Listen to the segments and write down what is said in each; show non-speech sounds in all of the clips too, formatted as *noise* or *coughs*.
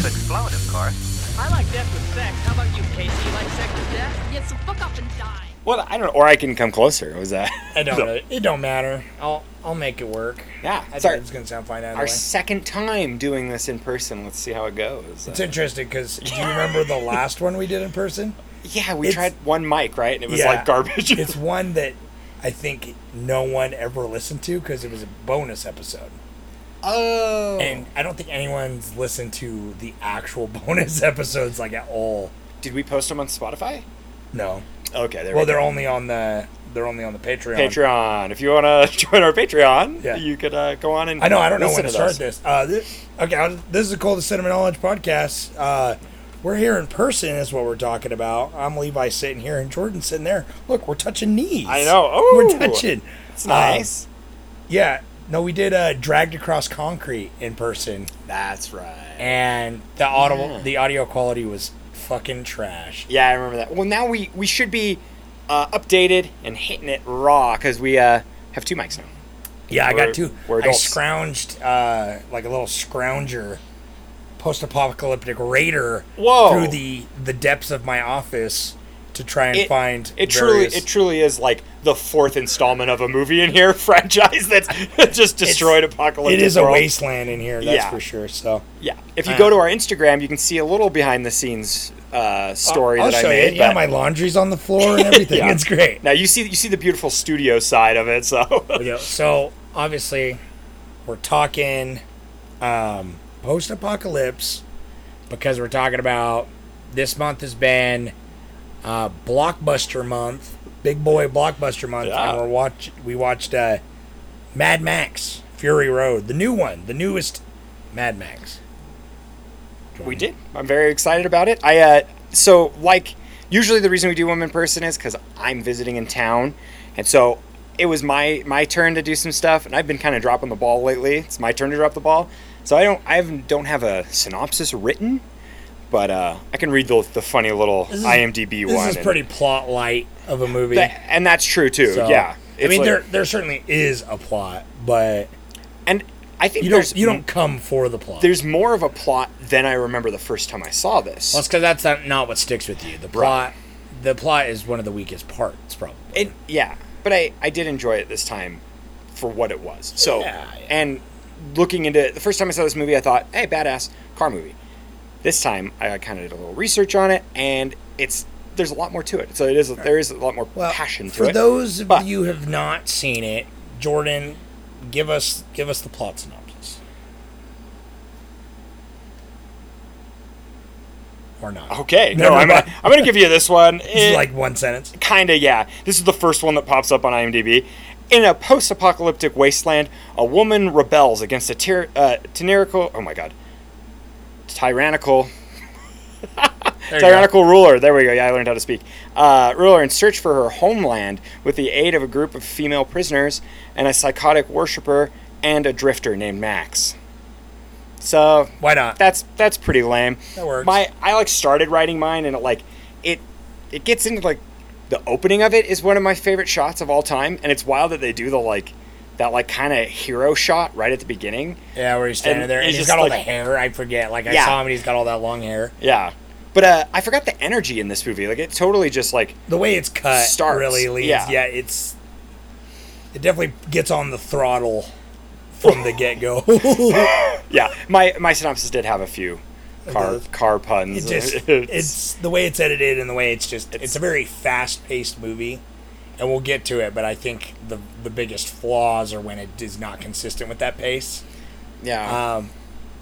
To explode, of course. I like death with sex. How about you, Casey? You like sex with death? Yeah, so fuck up and die. Well, I don't know. Or I can come closer. Was that? I don't. *laughs* really- It don't matter. I'll I'll make it work. Yeah. I It's think it's gonna sound fine anyway. our second time doing this in person. Let's see how it goes. It's interesting because do you remember the last one we did in person? *laughs* yeah, we it's- tried one mic, right? And it was Yeah. like garbage. It's one that I think no one ever listened to because it was a bonus episode. Oh. And I don't think anyone's listened to the actual *laughs* bonus episodes like at all. Did we post them on Spotify? No. Okay, there Well, we they're go. only on the they're only on the Patreon. Patreon. If you want to *laughs* join our Patreon, Yeah. you could uh, go on and. I know. I don't know when to those. start this. Uh, this okay. This is the Cult of Cinema Knowledge podcast. Uh, we're here in person. Is what we're talking about. I'm Levi sitting here, and Jordan sitting there. Look, we're touching knees. I know. Oh, we're touching. It's Uh, nice. yeah. No, we did uh, dragged across concrete in person, That's right. and the audible Yeah. the audio quality was fucking trash. Yeah, I remember that. Well, now we we should be uh, updated and hitting it raw because we uh, have two mics now. Yeah, I We're- got two. we're I adults. scrounged uh, like a little scrounger, post-apocalyptic raider Whoa. through the the depths of my office to try and It- find It truly it truly is like the fourth installment of a movie in here *laughs* franchise that's *laughs* just destroyed apocalyptic. It is a wasteland in here, that's Yeah. for sure. So Yeah. If you Uh, go to our Instagram, you can see a little behind the scenes uh, story I'll that show I made. you. Yeah, my laundry's on the floor and *laughs* everything. Yeah. It's great. Now you see you see the beautiful studio side of it. So Yeah, so obviously, we're talking um, post-apocalypse because we're talking about this month has been uh, blockbuster month, big boy blockbuster month, Yeah. and we're watch we watched uh, Mad Max Fury Road, the new one, the newest Mad Max. we did. I'm very excited about it. I uh, so like usually the reason we do them in person is because I'm visiting in town, and so it was my my turn to do some stuff, and I've been kind of dropping the ball lately. It's my turn to drop the ball, so I don't I don't have a synopsis written, but uh, I can read the, the funny little This is- IMDb This one. This is pretty plot light of a movie. that- and that's true too. So, yeah, I mean, like- there there certainly is a plot, but and I think you don't you don't come for the plot. there's more of a plot than I remember the first time I saw this. Well, it's because that's not, not what sticks with you. The plot, the plot is one of the weakest parts, probably. It, yeah, but I, I did enjoy it this time for what it was. So, Yeah, yeah. and looking into it, the first time I saw this movie, I thought, hey, badass car movie. This time, I kind of did a little research on it, and it's there's a lot more to it. So it is there is a lot more passion to for it. those of but- you who have not seen it, Jordan, give us give us the plot synopsis, or not? Okay, No, I'm gonna, I'm gonna give you this one. *laughs* It's like one sentence. kind of yeah this is the first one that pops up on imdb in a post-apocalyptic wasteland a woman rebels against a tyr- uh, tyrannical oh my god tyrannical tyrannical ruler there we go yeah i learned how to speak uh, ruler in search for her homeland with the aid of a group of female prisoners and a psychotic worshiper and a drifter named max so Why not? that's that's pretty lame. That works. My I like started writing mine and it like it it gets into like the opening of it is one of my favorite shots of all time and it's wild that they do the like that like kind of hero shot right at the beginning. Yeah, where he's standing And there and he's got all like- the hair. I forget. Like I Yeah. saw him and he's got all that long hair. Yeah. But uh, I forgot the energy in this movie. Like it totally just like The way it's cut Starts, really leads. yeah. Yeah. it's it definitely gets on the throttle from the get go. *laughs* *laughs* yeah. My my synopsis did have a few car car puns. It just *laughs* it's the way it's edited and the way it's just it's, a very fast paced movie, and we'll get to it. But I think the the biggest flaws are when it is not consistent with that pace. yeah. Um,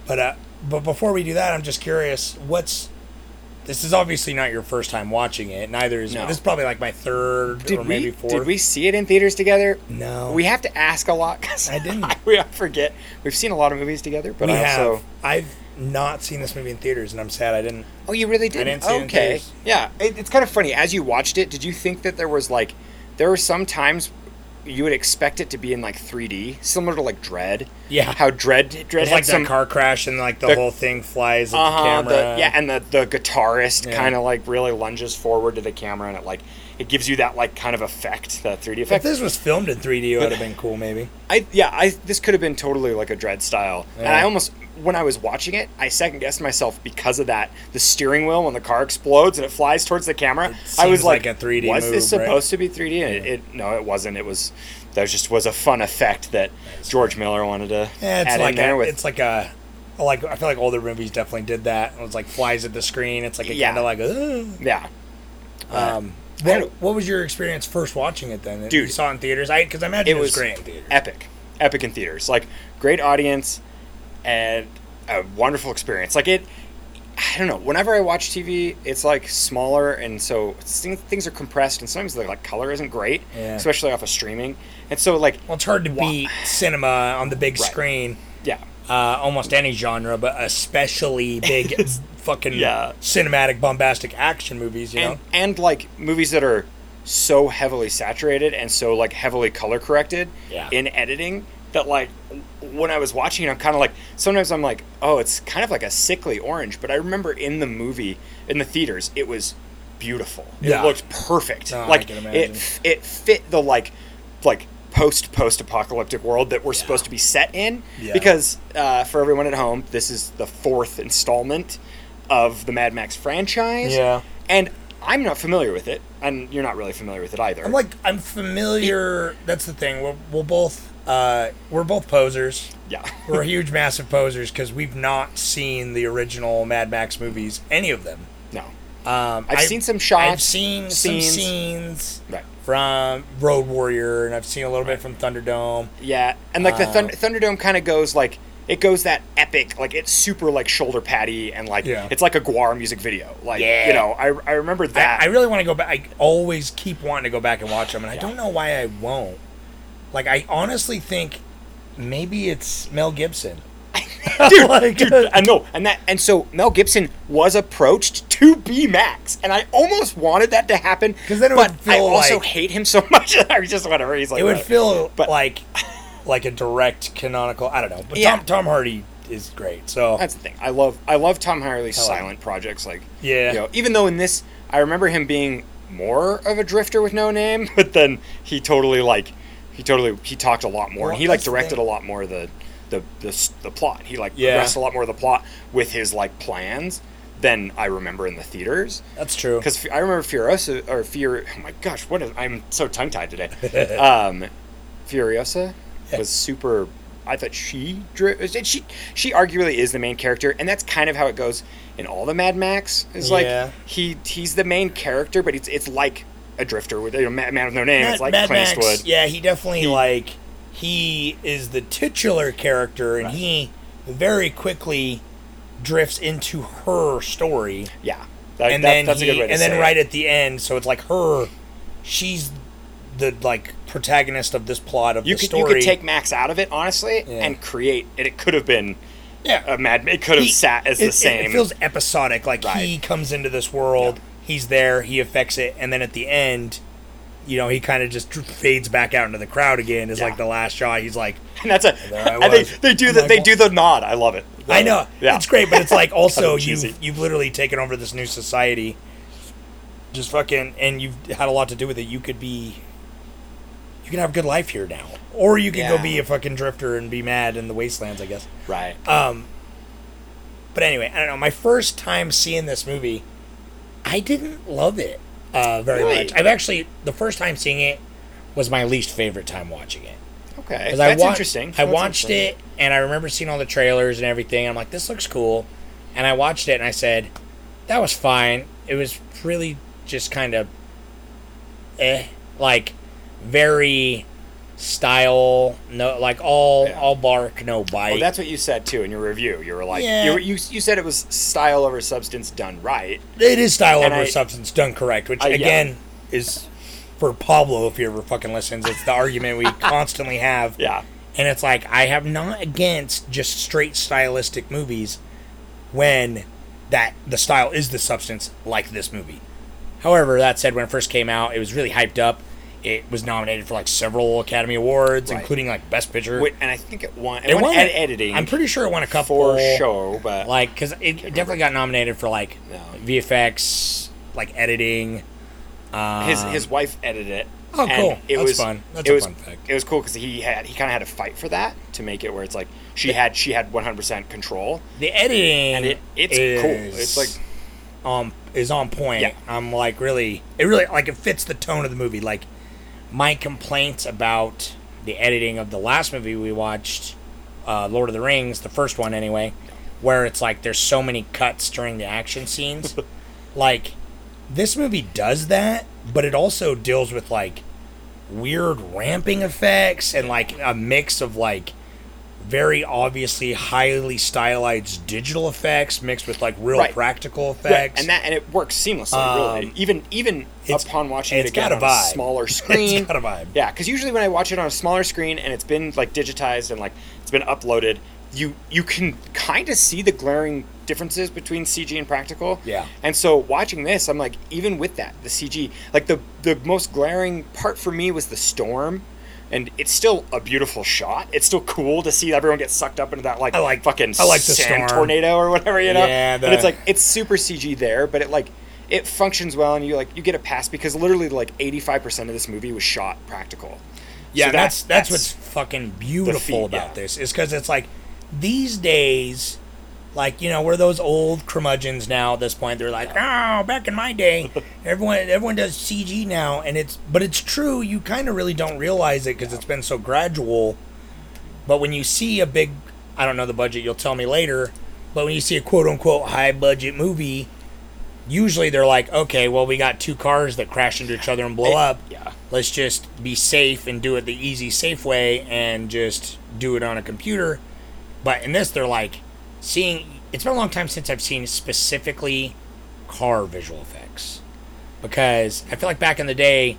but uh, but before we do that, I'm just curious. What's this is obviously not your first time watching it. Neither is No. this is probably like my third did or maybe we fourth. did we see it in theaters together? No. We have to ask a lot 'cause I didn't. *laughs* we I forget. We've seen a lot of movies together, but we I also have. I've not seen this movie in theaters, and I'm sad I didn't. Oh, you really didn't? didn't see it okay. yeah, it, it's kind of funny. As you watched it, did you think that there was like, there were some times you would expect it to be in like 3D, similar to like Dredd. Yeah. How Dredd Dredd had like some that car crash, and like the, the- whole thing flies at uh-huh, the camera. the- yeah, and the the guitarist Yeah. kind of like really lunges forward to the camera, and it like it gives you that like kind of effect, that 3D effect. if this was filmed in 3D, it would have been cool, maybe. I yeah, I this could have been totally like a Dredd style, and I almost when I was watching it, I second guessed myself because of that. The steering wheel when the car explodes and it flies towards the camera, I was like, like a 3D Was this move, right? supposed to be 3D? And it, it no, it wasn't. It was that just was a fun effect that George Miller wanted to Yeah, it's add like in there a, with. it's like a like I feel like older movies definitely did that. It was like flies at the screen. It's like a Yeah. kind of like Ugh. yeah, um. What, what was your experience first watching it then? Dude. you saw it in theaters. I because I imagine it was great in theaters. epic, epic in theaters. Like great audience and a wonderful experience. Like it, I don't know. Whenever I watch TV, it's like smaller, and so things are compressed, and sometimes the like color isn't great, Yeah. especially off of streaming. And so like, Well, it's hard to Wa- beat cinema on the big Right. screen. yeah, Uh, almost any genre, but especially big *laughs* fucking Yeah. cinematic bombastic action movies. You know. and and like movies that are so heavily saturated and so like heavily color corrected Yeah. in editing that like when I was watching it, I'm kind of like sometimes I'm like, oh, it's kind of like a sickly orange. But I remember in the movie in the theaters, it was beautiful. Yeah. It looked perfect. I like can imagine. it it fit the like like post post apocalyptic world that we're supposed to be set in. Yeah. Because uh, for everyone at home, this is the fourth installment of the Mad Max franchise. Yeah. And I'm not familiar with it, and you're not really familiar with it either. I'm like I'm familiar. That's the thing. We're, we'll both uh, we're both posers. yeah. *laughs* We're huge, massive posers because we've not seen the original Mad Max movies, any of them. no. Um, I've seen some shots, I've seen scenes. some scenes Right. from Road Warrior, and I've seen a little bit from Thunderdome. Yeah, and like the Uh, Thund- Thunderdome kind of goes like it goes that epic, like it's super like shoulder patty and like Yeah. it's like a GWAR music video. Like Yeah. you know, I, I remember that. I, I really want to go back. I always keep wanting to go back and watch them, and I don't know why I won't. Like, I honestly think maybe it's Mel Gibson. *laughs* dude, *laughs* Like, dude, uh, I know, and that, and so Mel Gibson was approached to be Max, and I almost wanted that to happen because then it would feel I also like- hate him so *laughs* much. I just whatever. He's like, it would whatever. feel But- like like a direct canonical. I don't know, but Yeah. Tom Tom Hardy is great. So That's the thing. I love I love Tom Hardy's silent projects. Like Yeah. you know, even though in this I remember him being more of a drifter with no name, but then he totally like he totally he talked a lot more Well, and he like that's the directed a lot more of the the the, the plot. He like Yeah. progressed a lot more of the plot with his like plans than I remember in the theaters. that's true. Because I remember Furiosa or Fur. Oh my gosh, what is? I'm so tongue tied today. *laughs* um, Furiosa was super. I thought she drew. She she arguably is the main character, and that's kind of how it goes in all the Mad Max. Is like Yeah. he he's the main character, but it's it's like a drifter with you know, man with no name. Mad, it's like Mad Clint Max, Eastwood. yeah, he definitely He- like he is the titular character, and he very quickly drifts into her story, Yeah, That- and that- then that's he, a good way to and say then it. right at the end, so it's like her, she's the like protagonist of this plot of you the could story. you could take Max out of it honestly Yeah. and create and it could have been yeah, a Mad. It could have He- sat as it, the same. It, feels episodic. Like he comes into this world, he's there, he affects it, and then at the end, you know, he kind of just fades back out into the crowd again. Is Yeah. like the last shot. He's like, *laughs* And that's a I and they, they do like, they do the nod. I love it. I know, Yeah. it's great, but it's like *laughs* also you've you've literally taken over this new society. Just fucking, and you've had a lot to do with it. You could be, you could have a good life here now, or you could go be a fucking drifter and be mad in the wastelands. I guess. Right. Um, but anyway, I don't know. My first time seeing this movie, I didn't love it uh, very Really? much. I've actually the first time seeing it was my least favorite time watching it. okay. That's I wa- interesting. I That's watched interesting. it and I remember seeing all the trailers and everything. I'm like, this looks cool, and I watched it and I said, that was fine. It was really just kind of, eh, like very style, no, like all Yeah. all bark, no bite. Well, that's what you said too in your review. You were like, Yeah. you, were, you you said it was style over substance done right. It is style And over I- substance done correct, which I- yeah. again is for Pablo if he ever fucking listens. It's the argument we *laughs* constantly have. Yeah. And it's like I have not against just straight stylistic movies, when that the style is the substance like this movie. However, that said, when it first came out, it was really hyped up. It was nominated for like several Academy Awards, Right. including like Best Picture. Wait, and I think it won. It, It won, won ed- editing. I'm pretty sure it won a couple for show, but like because it definitely got nominated for like No. VFX, like editing. Um, his his wife edited it. Oh, and cool. It That's was fun. That's it a was, fun fact. It was cool because he had he kind of had to fight for that to make it where it's like she had she had 100 percent control. the editing And it- it's is cool. It's like- um is on point. Yeah. I'm like really it really like it fits the tone of the movie. Like my complaints about the editing of the last movie we watched, uh, Lord of the Rings, the first one anyway, where it's like there's so many cuts during the action scenes. *laughs* like this movie does that, but it also deals with like weird ramping effects and like a mix of like very obviously highly stylized digital effects mixed with like real Right. practical Right, effects. and that and it works seamlessly. Um, really, even even it's- upon watching it's it again got a on vibe. a smaller *laughs* screen, It's got a vibe. Yeah, because usually when I watch it on a smaller screen and it's been like digitized and like it's been uploaded, you you can kind of see the glaring differences between CG and practical. Yeah. And so watching this, I'm like, even with that, the CG, like the the most glaring part for me was the storm. And it's still a beautiful shot. It's still cool to see everyone get sucked up into that like, I like- fucking I like the sand tornado or whatever, you know. Yeah, and it's like it's super CG there, but it like it functions well, and you like you get a pass because literally like 85 percent of this movie was shot practical. Yeah, So that- that's, that's what's fucking beautiful feat, about yeah. this is because it's like these days, like you know, we're those old curmudgeons now. At this point, they're like, oh, back in my day, *laughs* everyone everyone does CG now, and it's but it's true. You kind of really don't realize it because it's been so gradual. But when you see a big, I don't know the budget, you'll tell me later. But when you see a quote unquote high budget movie, usually they're like, okay, well, we got two cars that crash into each other and blow up. yeah. Let's just be safe and do it the easy, safe way and just do it on a computer. But in this, they're like seeing. It's been a long time since I've seen specifically car visual effects because I feel like back in the day,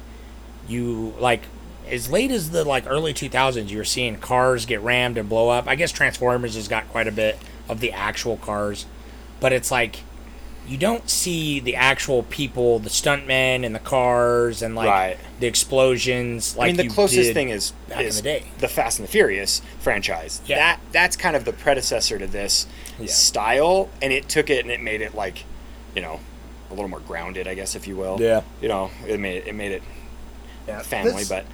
you like as late as the like early 2000s, you were seeing cars get rammed and blow up. I guess Transformers has got quite a bit of the actual cars, but it's like you don't see the actual people, the stuntmen and the cars and like Right. the explosions. Like I mean, the you closest thing is back in is the day. the Fast and the Furious franchise. Yeah. That that's kind of the predecessor to this Yeah. style, and it took it and it made it like, you know, a little more grounded, I guess, if you will. Yeah. You know, it made it, it made it Yeah, family, this- but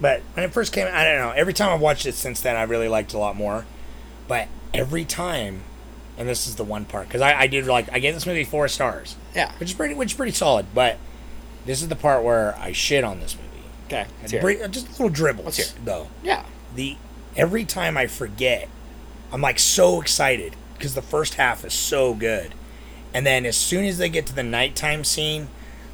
But when it first came, I don't know. Every time I've watched it since then, I really liked it a lot more. But every time, and this is the one part because I, I did like I gave this movie four stars, yeah. which is pretty which is pretty solid. But this is the part where I shit on this movie. Okay. Let's hear it. bring- just little dribbles though. Yeah. The every time I forget, I'm like so excited because the first half is so good, and then as soon as they get to the nighttime scene,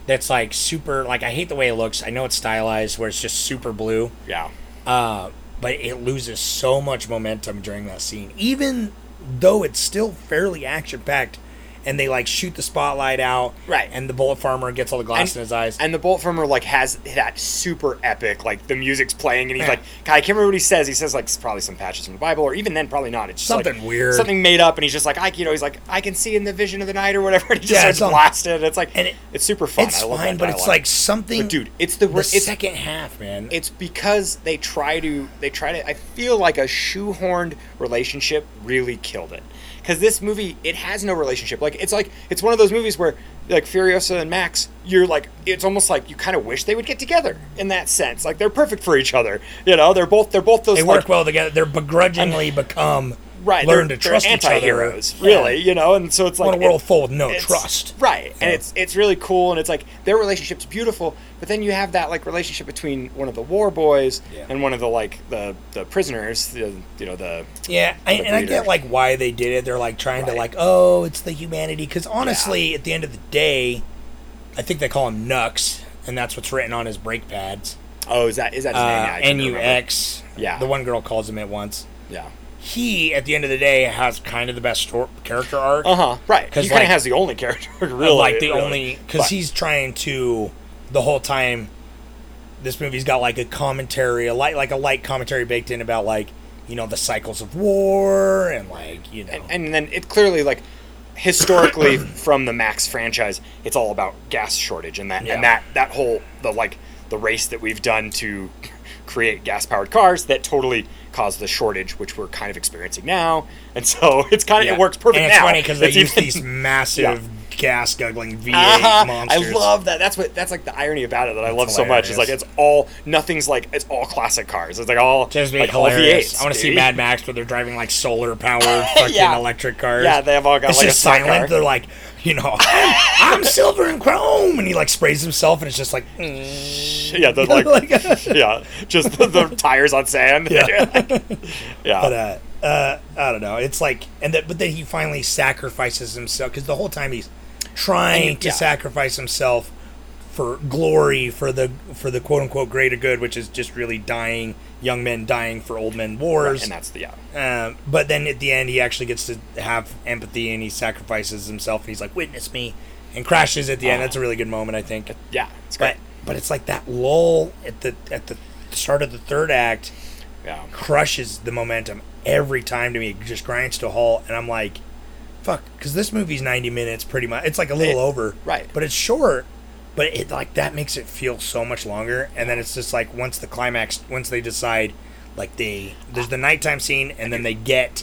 that's like super. Like I hate the way it looks. I know it's stylized where it's just super blue. Yeah. Uh, but it loses so much momentum during that scene, even though it's still fairly action packed. And they like shoot the spotlight out, Right. And the bullet farmer gets all the glass in his eyes. And the bullet farmer like has that super epic, like the music's playing, and he's Yeah. like, I can't remember what he says. He says like probably some patches from the Bible, or even then probably not. It's just like, Something weird. something made up, and he's just like, I, you know, he's like, I can see in the vision of the night or whatever. *laughs* And he just Yeah, starts blasting. It's like, and it- it's super fun. it's I love fine, but it's like something. But dude, it's the, the it's, second half, man. it's because they try to they try to i feel like a shoehorned relationship really killed it because this movie it has no relationship. Like it's like it's one of those movies where like furiosa and max you're like it's almost like you kind of wish they would get together in that sense. Like they're perfect for each other you know? They're both they're both those they like, work well together. They're begrudgingly become right learn they're, to trust each other. Yeah. really you know and so it's like Want a world it- full with no trust. right and it's it's really cool and it's like their relationship's beautiful but then you have that like relationship between one of the war boys Yeah. and one of the like the the prisoners the, you know the Yeah, I, and I get like why they did it. They're like trying to like, oh, it's the humanity. Because honestly, at the end of the day, I think they call him Nux, and that's what's written on his brake pads. oh is that is that his name yeah, Uh, couldn't N U. X. Yeah. the one girl calls him it once. yeah He, at the end of the day, has kind of the best stor- character arc. uh-huh right he 'Cause, kind of has the only character *laughs* really like the really. only because he's trying to the whole time. This movie's got like a commentary, a light like a light commentary baked in about like you know the cycles of war and like you know and, and then it clearly like historically *coughs* from the Max franchise, it's all about gas shortage and that Yeah. and that that whole the like the race that we've done to create gas powered cars that totally caused the shortage, which we're kind of experiencing now. And so *laughs* it's kind of Yeah. it works perfect And it's now. funny because they It's use these *laughs* massive gas guggling V8 Uh-huh. I love that. That's what. That's like the irony about it that I love so much. Is like it's all nothing's like it's all classic cars. It's like all Just be like all hilarious. V8s. I want to see. Mad Max where they're driving like solar powered *laughs* fucking Yeah. electric cars. Yeah, they have all got it's like just a silent. car. They're like, *laughs* you know, I'm silver and chrome, and he like sprays himself, and it's just like, mm. *laughs* Yeah, the like, Like- *laughs* yeah, just the, the tires on sand. Yeah. yeah. but uh, uh, I don't know. It's like, and that, but then he finally sacrifices himself because the whole time he's trying And, to yeah. sacrifice himself for glory, for the for the quote unquote greater good, which is just really dying young men dying for old men wars. and that's the yeah. Um, but then at the end, he actually gets to have empathy and he sacrifices himself and he's like, "Witness me," and crashes at the end. Oh. That's a really good moment, I think. Yeah, it's But great. but it's like that lull at the at the start of the third act Yeah. crushes the momentum every time to me. It just grinds to a halt, and I'm like, "Fuck," because this movie's 90 minutes, pretty much. It's like a little It- over, right. But it's short. But it like that makes it feel so much longer, and then it's just like once the climax, once they decide, like they there's the nighttime scene, and then they get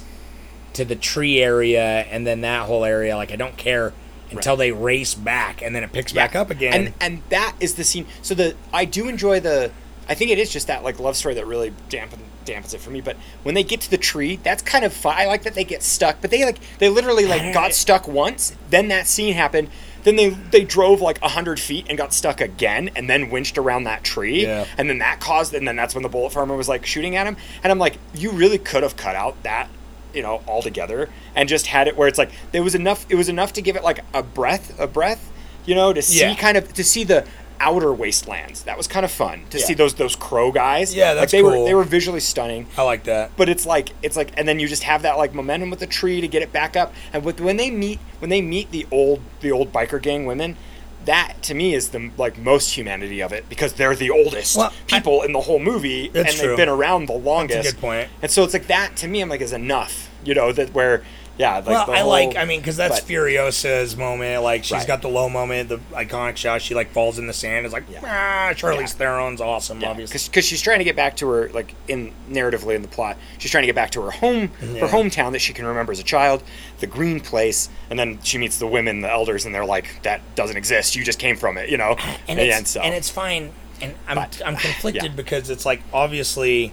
to the tree area, and then that whole area, like I don't care until they race back, and then it picks back up again. And and that is the scene. So the I do enjoy the. I think it is just that like love story that really dampen dampens it for me. But when they get to the tree, that's kind of fun. I like that they get stuck, but they like they literally like got stuck once. Then that scene happened. Then they they drove like hundred feet and got stuck again, and then winched around that tree. Yeah. And then that caused, and then that's when the bullet farmer was like shooting at him. And I'm like, you really could have cut out that you know altogether and just had it where it's like there was enough it was enough to give it like a breath a breath you know to see Yeah. kind of to see the outer wastelands. That was kind of fun to Yeah. see those those crow guys. Yeah, like that's they were they were visually stunning. I like that. but it's like it's like and then you just have that like momentum with the tree to get it back up. And with when they meet when they meet the old the old biker gang women that to me is the like most humanity of it because they're the oldest Well, I- people in the whole movie and That's they've been around the longest good point. and so it's like that to me i'm like is enough you know that where yeah like well, I whole- like. I mean, because that's but- Furiosa's moment. Like she's Right. got the low moment, the iconic shot. She like falls in the sand. It's like, ah, Charlize Theron's awesome. obviously, because she's trying to get back to her like in narratively in the plot she's trying to get back to her home Yeah. her hometown that she can remember as a child the green place and then she meets the women the elders and they're like that doesn't exist you just came from it you know *laughs* and Yeah, it's so and it's fine. And I'm But- I'm conflicted yeah. because it's like obviously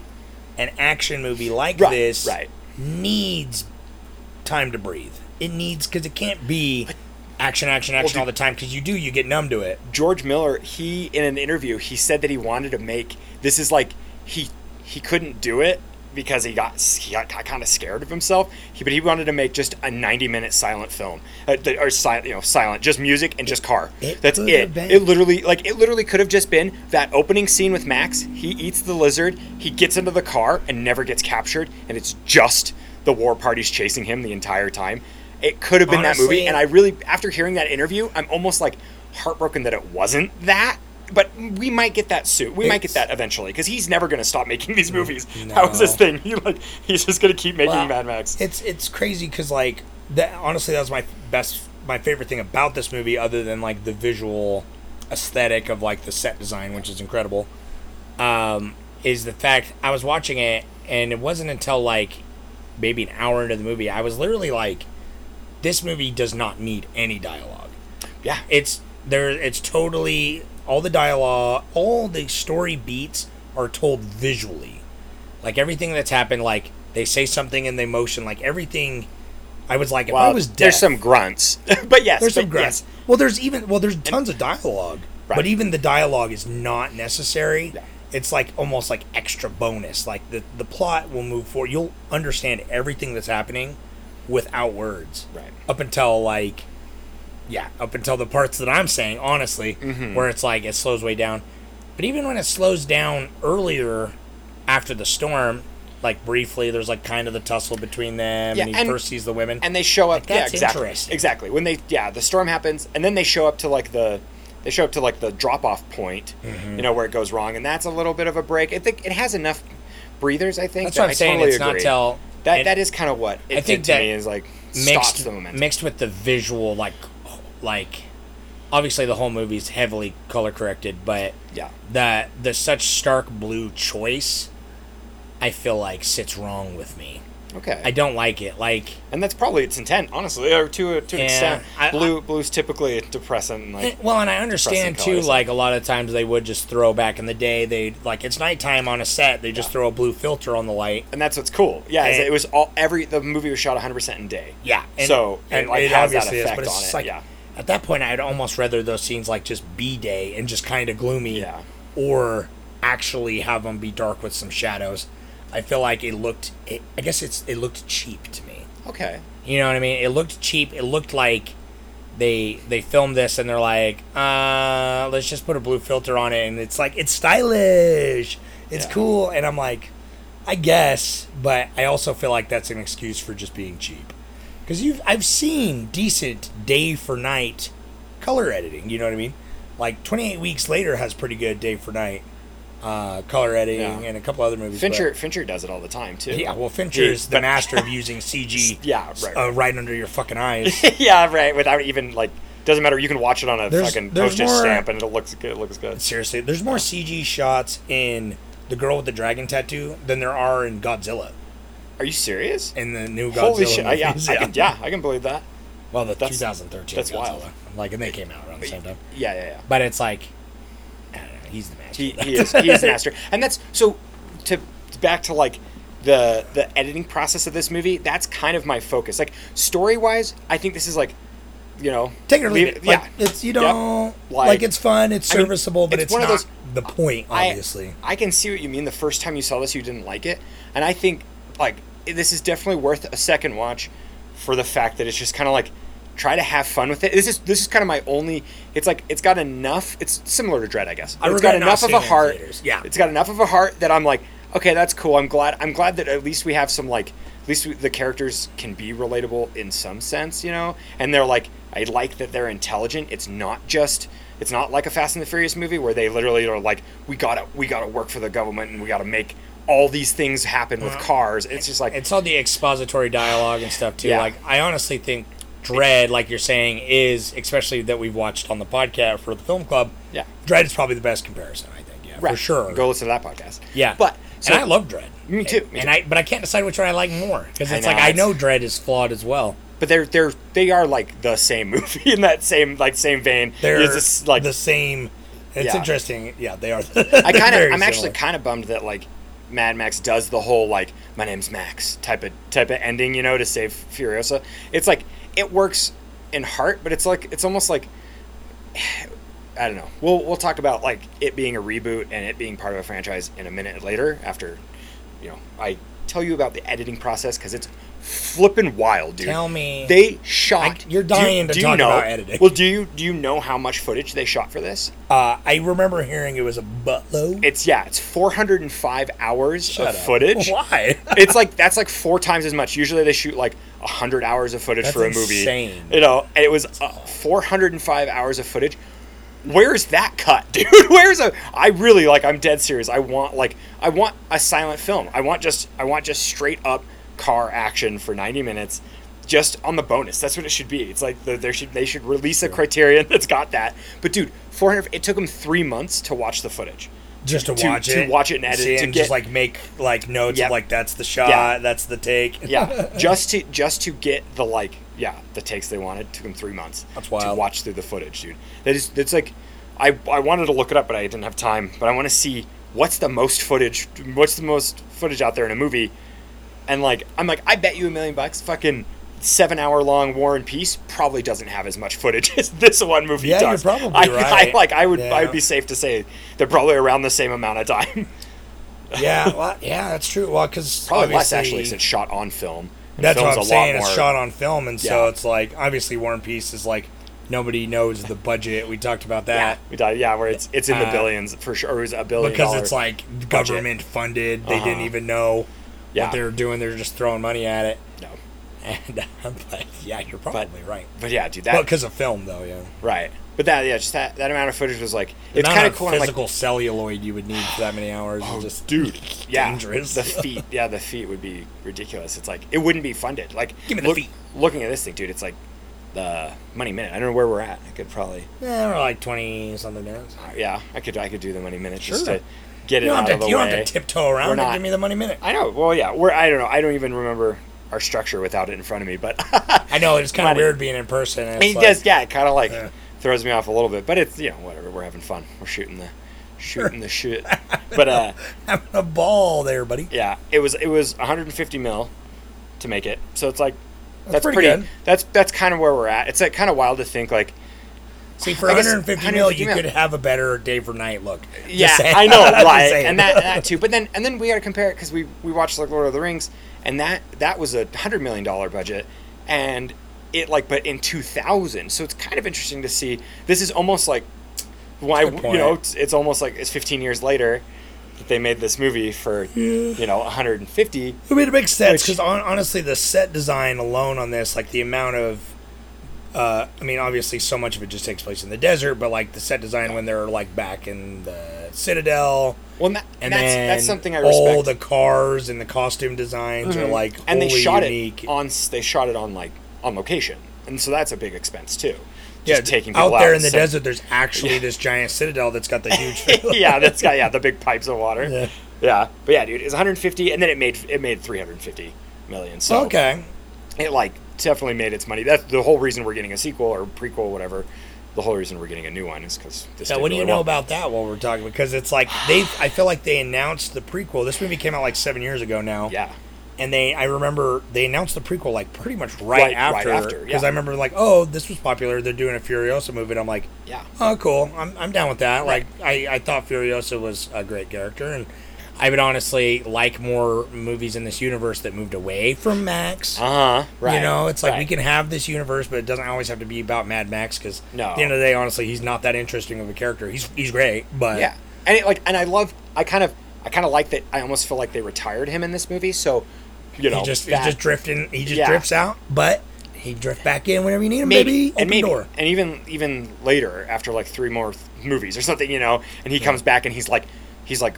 an action movie like Right, this right. needs time to breathe. It needs because it can't be action, action, action dude- all the time. Because you do, you get numb to it. george miller he in an interview he said that he wanted to make this is like he he couldn't do it because he got he got kind of scared of himself. He, but he wanted to make just a 90 minute silent film, uh, that- or silent, you know, silent, just music and just car. it That's it. It literally, like, it literally could have just been that opening scene with Max. He eats the lizard, he gets into the car and never gets captured, and it's just the war party's chasing him the entire time. It could have been that movie, and I really, after hearing that interview, I'm almost like heartbroken that it wasn't that. But we might get that soon. We might get that eventually because he's never going to stop making these movies. That was his thing. *laughs* He like he's just going to keep making Well, Mad Max. It's it's crazy because like that. Honestly, that was my best, my favorite thing about this movie, other than like the visual aesthetic of like the set design, which is incredible. Um, is the fact I was watching it, and it wasn't until like maybe an hour into the movie I was literally like, this movie does not need any dialogue. Yeah, It's there. It's totally all the dialogue, all the story beats are told visually. Like everything that's happened, like they say something and they motion, like everything. I was like, if I was deaf, there's some grunts, *laughs* but yes, there's some grunts. yes. Well, there's even well, there's tons of dialogue, Right. but even the dialogue is not necessary. Yeah. It's like almost like extra bonus. Like the the plot will move forward. You'll understand everything that's happening without words. Right. Up until like, yeah, up until the parts that I'm saying, honestly, Mm-hmm. where it's like it slows way down. But even when it slows down earlier, after the storm, like briefly, there's like kind of the tussle between them, Yeah, and he and- first sees the women. and they show up. Like, yeah, exactly. interesting. Exactly. When they yeah, the storm happens, and then they show up to like the they show up to like the drop off point, Mm-hmm. you know, where it goes wrong, and that's a little bit of a break. I think it has enough breathers. I think That's that what I'm I saying. totally it's not agree. till that it- that is kind of what it I think me is like stops mixed the momentum. mixed with the visual like like obviously the whole movie's heavily color corrected but Yeah. the the such stark blue choice i feel like sits wrong with me Okay. i don't like it like and that's probably its intent, honestly, or to a, to an Yeah, extent. I- Blue blue's typically a depressant. Like, Eh, well and i understand too colors. like a lot of times they would just throw back in the day they like it's nighttime on a set they just throw a blue filter on the light and that's what's cool. Yeah, is And- it was all every the movie was shot 100 percent in day. yeah so it, like has that obviously is, effect it's on it. like- yeah. At that point, I'd almost rather those scenes like just be day and just kind of gloomy, Yeah. or actually have them be dark with some shadows. I feel like it looked. It, I guess it's it looked cheap to me. Okay. You know what I mean? It looked cheap. It looked like they they filmed this and they're like, uh, let's just put a blue filter on it, and it's like it's stylish, it's Yeah. cool, and I'm like, I guess, but I also feel like that's an excuse for just being cheap, because you've I've seen decent day for night color editing. You know what I mean? Like 28 Weeks Later has pretty good day for night uh, color editing, Yeah. and a couple other movies. Fincher but- Fincher does it all the time too. yeah, well, Fincher is the master of *laughs* using CG. Yeah, right, Uh, right. under your fucking eyes. *laughs* yeah, right. Without even like, doesn't matter. You can watch it on a There's- fucking there's postage more- stamp and it looks good. It looks good. Seriously, there's more CG shots in the girl with the dragon tattoo than there are in Godzilla. Are you serious? In the new Godzilla Holy shit! I- yeah, movies, I can, yeah, I can believe that. Well, the That's- 2013 that's Godzilla. wild. Like, and they came out around the same time. Yeah, yeah, yeah. But it's like, I don't know. He's the master. He, he is he is the master, *laughs* and that's so. To back to like the the editing process of this movie. That's kind of my focus. Like story wise, I think this is like, you know, Take it or leave it. Like, yeah, it's you Yep. don't Like- like, it's fun, it's I mean, serviceable, but it's it's, one of not those- the point. I- Obviously, I, can see what you mean. The first time you saw this, you didn't like it, and I think like this is definitely worth a second watch for the fact that it's just kind of like try to have fun with it. This is this is kind of my only. It's like it's got enough. It's similar to Dredd, I guess. I It's got enough of a heart. Yeah. it's got enough of a heart that I'm like, okay, that's cool. I'm glad. I'm glad that at least we have some like. At least we, the characters can be relatable in some sense, you know. And they're like, I like that they're intelligent. It's not just. It's not like a Fast and the Furious movie where they literally are like, we gotta, we gotta work for the government and we gotta make all these things happen with uh-huh. cars. It's just like, it's all the expository dialogue and stuff too. Yeah. Like I honestly think Dredd, like you're saying, is especially that we've watched on the podcast for the film club. yeah, Dredd is probably the best comparison. I think, yeah, for sure. Go listen to that podcast. yeah, but so, and I love Dredd. Me too, me and too. I, but I can't decide which one I like more because it's know, like I know Dredd is flawed as well. but they're they're they are like the same *laughs* movie in that same like same vein. They're just, like the same. It's Yeah. interesting. Yeah, they are. I kind of *laughs* I'm actually kind of bummed that like Mad Max does the whole like my name's Max type of type of ending, you know, to save Furiosa. It's like it works in heart, but it's like it's almost like *sighs* I don't know. We'll we'll talk about like it being a reboot and it being part of a franchise in a minute later after you know I tell you about the editing process because it's flipping wild, dude. Tell me. they shot. I- you're do dying to do you talk know, about editing. Well, do you do you know how much footage they shot for this? Uh, I remember hearing it was a buttload. It's yeah, it's 405 hours Shut of up. footage. *laughs* Why? it's like that's like four times as much. Usually they shoot like 100 hours of footage That's for a movie. insane. You know, and it was uh, 405 hours of footage. Where's that cut, *laughs* dude? Where's a? I really like. I'm dead serious. I want like I want a silent film. I want just I want just straight up car action for 90 minutes. Just on the bonus, that's what it should be. It's like the, there should they should release a Criterion *laughs* that's got that. But dude, 400. It took them three months to watch the footage. just to, to- watch to it, to watch it and edit see, to and get- just like make like notes Yep. of like that's the shot, Yeah. that's the take. yeah *laughs* just to just to get the like yeah the takes they wanted took them three months That's wild. to watch through the footage dude that is that's like i i wanted to look it up but i didn't have time but i want to see what's the most footage what's the most footage out there in a movie and like i'm like i bet you a million bucks fucking seven hour long war and peace probably doesn't have as much footage *laughs* as this one movie Yeah, does probably I, *laughs* right. I like i would I would be safe to say they're probably around the same amount of time *laughs* yeah, well, yeah, that's true. Well, because probably less actually since shot on film And That's what I'm saying. It's more- shot on film, and so it's like obviously War and Peace is like nobody knows the budget. We talked about that. Yeah, we died. Yeah, where it's it's in the Uh, billions for sure. Or it was a billion because it's like budget. government funded. They didn't Uh-huh. even know Yeah. what they're doing. They're just throwing money at it. no, And uh, *laughs* but yeah, you're probably right. but yeah, dude, that because of film though, yeah. right. But that yeah, just that, that amount of footage was like The it's kind of cool. and, like, physical celluloid you would need for that many hours is just dude, yeah, dangerous. The *laughs* feet, yeah, the feet would be ridiculous. It's like it wouldn't be funded. Like Give me the feet. Looking at this thing, dude, it's like the money minute. I don't know where we're at. I could probably, yeah, we're like twenty something minutes. yeah, I could, I could do the money minute just Sure. to get it You don't, out have of to, the you way. don't have to tiptoe around not- give me the money minute. I know. Well, yeah, we're. I don't know. I don't even remember our structure without it in front of me, but *laughs* I know it's kind of weird being in person. and It it's does, like- yeah. It kind of like Yeah. throws me off a little bit, but it's you know whatever. We're having fun. We're shooting the shooting the shit. *laughs* But uh, having a ball there, buddy. yeah, it was it was 150 mil to make it, so it's like that's, pretty pretty. good. That's that's kind of where we're at. It's like kind of wild to think like See, for I guess 150 mil, you mil. could have a better day for night look. Yeah. I know, *laughs* right? And that that too. But then and then we got to compare it because we we watched like Lord of the Rings, and that that was a hundred million dollar budget, and it like but in 2000. So it's kind of interesting to see. This is almost like why That's a good you know it's, it's almost like it's 15 years later that they made this movie for you know 150. I mean, it makes sense because honestly, the set design alone on this, like the amount of, uh, I mean, obviously, so much of it just takes place in the desert, but like the set design when they're like back in the Citadel, Well, and, that, and that's then that's something I respect. Mm-hmm. all the cars and the costume designs are like and they shot unique. it on they shot it on like on location, and so that's a big expense too. yeah, Just taking out there in the so- desert, there's actually this giant citadel that's got the *laughs* huge. yeah, that's got yeah the big pipes of water. Yeah. Yeah. but yeah, dude, it's 150, and then it made it made 350 million. So okay, it like definitely made its money. That's the whole reason we're getting a sequel or prequel, whatever. The whole reason we're getting a new one is because this. Did what do you really know well. about that while we're talking? Because it's like they, I feel like they announced the prequel. This movie came out like seven years ago now. Yeah, And they, I remember they announced the prequel like pretty much right, Right- right after. after, Because yeah. I remember like, oh, this was popular. They're doing a Furiosa movie. And I'm like, yeah. oh, cool. I'm, I'm down with that. Like, I, I thought Furiosa was a great character, and I would honestly like more movies in this universe that moved away from Max. Uh huh. Right. You know, it's like we can have this universe, but it doesn't always have to be about Mad Max. Because No. at the end of the day, honestly, he's not that interesting of a character. He's he's great, but Yeah, and it, like, and I love. I kind of, I kind of like that. I almost feel like they retired him in this movie. So, you know, he just that- he's just drifting. He just Yeah. drifts out, but he drift back in whenever you need him, maybe baby. Open and maybe door. and even even later after like three more th- movies or something you know and he comes back and he's like he's like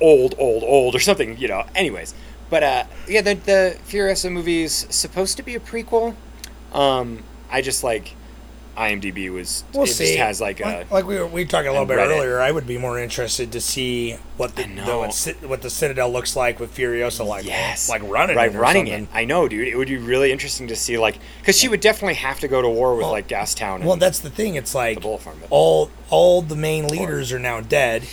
old old old or something you know anyways but uh yeah the the furiosa movie is supposed to be a prequel um i just like imdb was We'll it see. just has like a like, we were we were talking a little bit Reddit. earlier. I would be more interested to see what the, the what, the Citadel looks like with Furiosa, like yes like running right it running something. it i know dude it would be really interesting to see like because she would definitely have to go to war with like gastown and, Well, that's the thing. It's like all all the main leaders are now dead.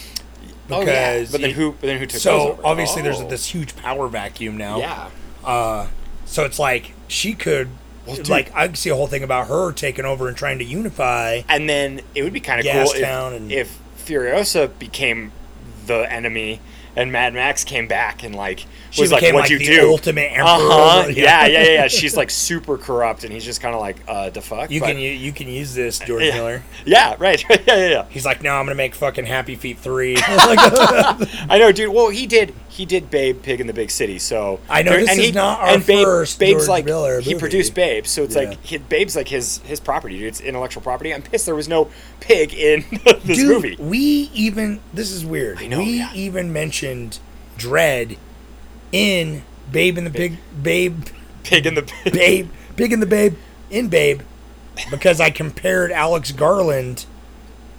Oh, yeah. Because but then who but then who took So obviously there's Oh. this huge power vacuum now. yeah uh, So it's like she could. dude. like I could see a whole thing about her taking over and trying to unify. and then it would be kind of cool if, and- if Furiosa became the enemy and Mad Max came back and like She was like, "What'd like, you the do?" ultimate emperor Uh-huh. Yeah, yeah. yeah, yeah. *laughs* She's like super corrupt, and he's just kind of like, "Uh, the fuck." You But- can you, you can use this, George yeah. Miller. *laughs* Yeah, right. *laughs* yeah, yeah, yeah. He's like, no, I'm gonna make fucking Happy Feet three. I know, dude. Well, he did. He did Babe Pig in the Big City. So I know there- this and is he, not our and Babe, first Babe's George like Miller he produced Babe, so it's Yeah. like he, Babe's like his his property, dude. It's intellectual property. I'm pissed there was no pig in *laughs* this Dude, movie. we even this is weird. I know, we yeah. even mentioned Dredd in Babe and the Big Babe Pig in the *laughs* pig. Babe Big and the Babe in Babe because I compared Alex Garland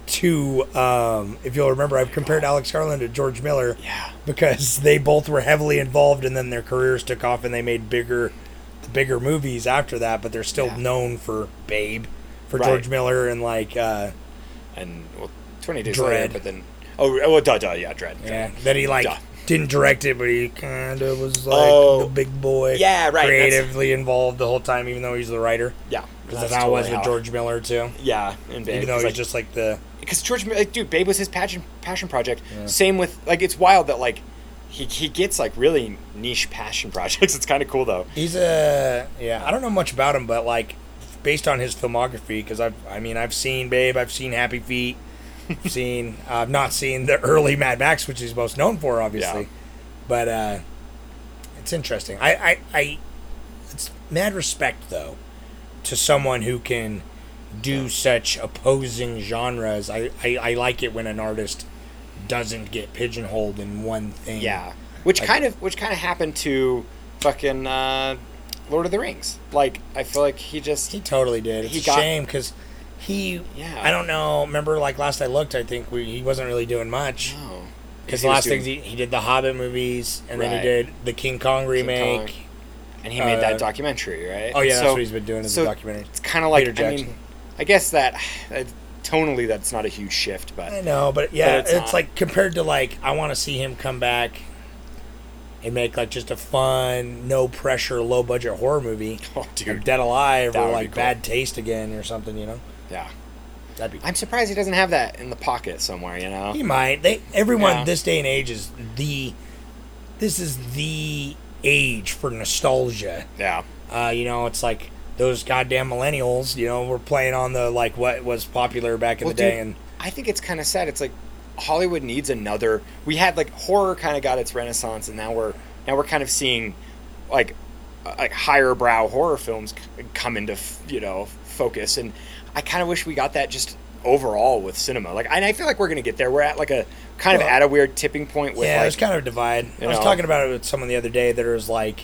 to um, if you'll remember I've compared Alex Garland to George Miller Yeah. Because they both were heavily involved and then their careers took off and they made bigger bigger movies after that but they're still Yeah. known for Babe for Right. George Miller and like uh, and well, 20 days Dredd. later, but then oh, oh, well, duh, duh, yeah, Dredd. Yeah, that he like Duh. didn't direct it, but he kind of was like Oh. the big boy. Yeah, right, that's- Creatively involved the whole time, even though he's the writer. yeah, Because that's how it was with George Miller too. Yeah, and Babe, Even though he's like, just like the because George, like, dude, Babe was his passion passion project. Same with like, it's wild that like he he gets like really niche passion *laughs* projects. It's kind of cool though. he's a yeah. I don't know much about him, but like based on his filmography, because I've I mean I've seen Babe, I've seen Happy Feet, I've *laughs* seen I've not seen the early Mad Max, which he's most known for, obviously. Yeah. But uh, it's interesting. I, I I it's mad respect though to someone who can do such opposing genres. I, I, I like it when an artist doesn't get pigeonholed in one thing. Yeah, which Like- kind of which kind of happened to fucking uh, Lord of the Rings. Like I feel like he just He totally did. It's He a got- shame because he. Yeah. I don't know. Remember, like last I looked, I think we, he wasn't really doing much. oh, Because the last doing- things he, he did the Hobbit movies, and then he did the King Kong remake. Kong. And he made uh, that documentary, right? Oh yeah, that's what he's been doing as so a documentary. It's kind of like Peter I mean, I guess that uh, tonally that's not a huge shift, but I know, but yeah, it's it's, like compared to like I want to see him come back and make like just a fun, no pressure, low budget horror movie. *laughs* Oh, like dude. Dead Alive That or like cool. Bad Taste again or something, you know. yeah, That'd be. I'm surprised he doesn't have that in the pocket somewhere. You know, He might. They everyone Yeah. this day and age is the. This is the age for nostalgia. yeah, Uh, you know, it's like those goddamn millennials. You know, we're playing on the like what was popular back in Well, the day, dude, and I think it's kind of sad. It's like Hollywood needs another. We had like horror kind of got its renaissance, and now we're now we're kind of seeing like uh, like higher brow horror films come into you know focus, and I kind of wish we got that just overall with cinema. Like, and I feel like we're gonna get there. We're at like a kind of at a weird tipping point with yeah, like there's kind of a divide. I was know. talking about it with someone the other day that was like,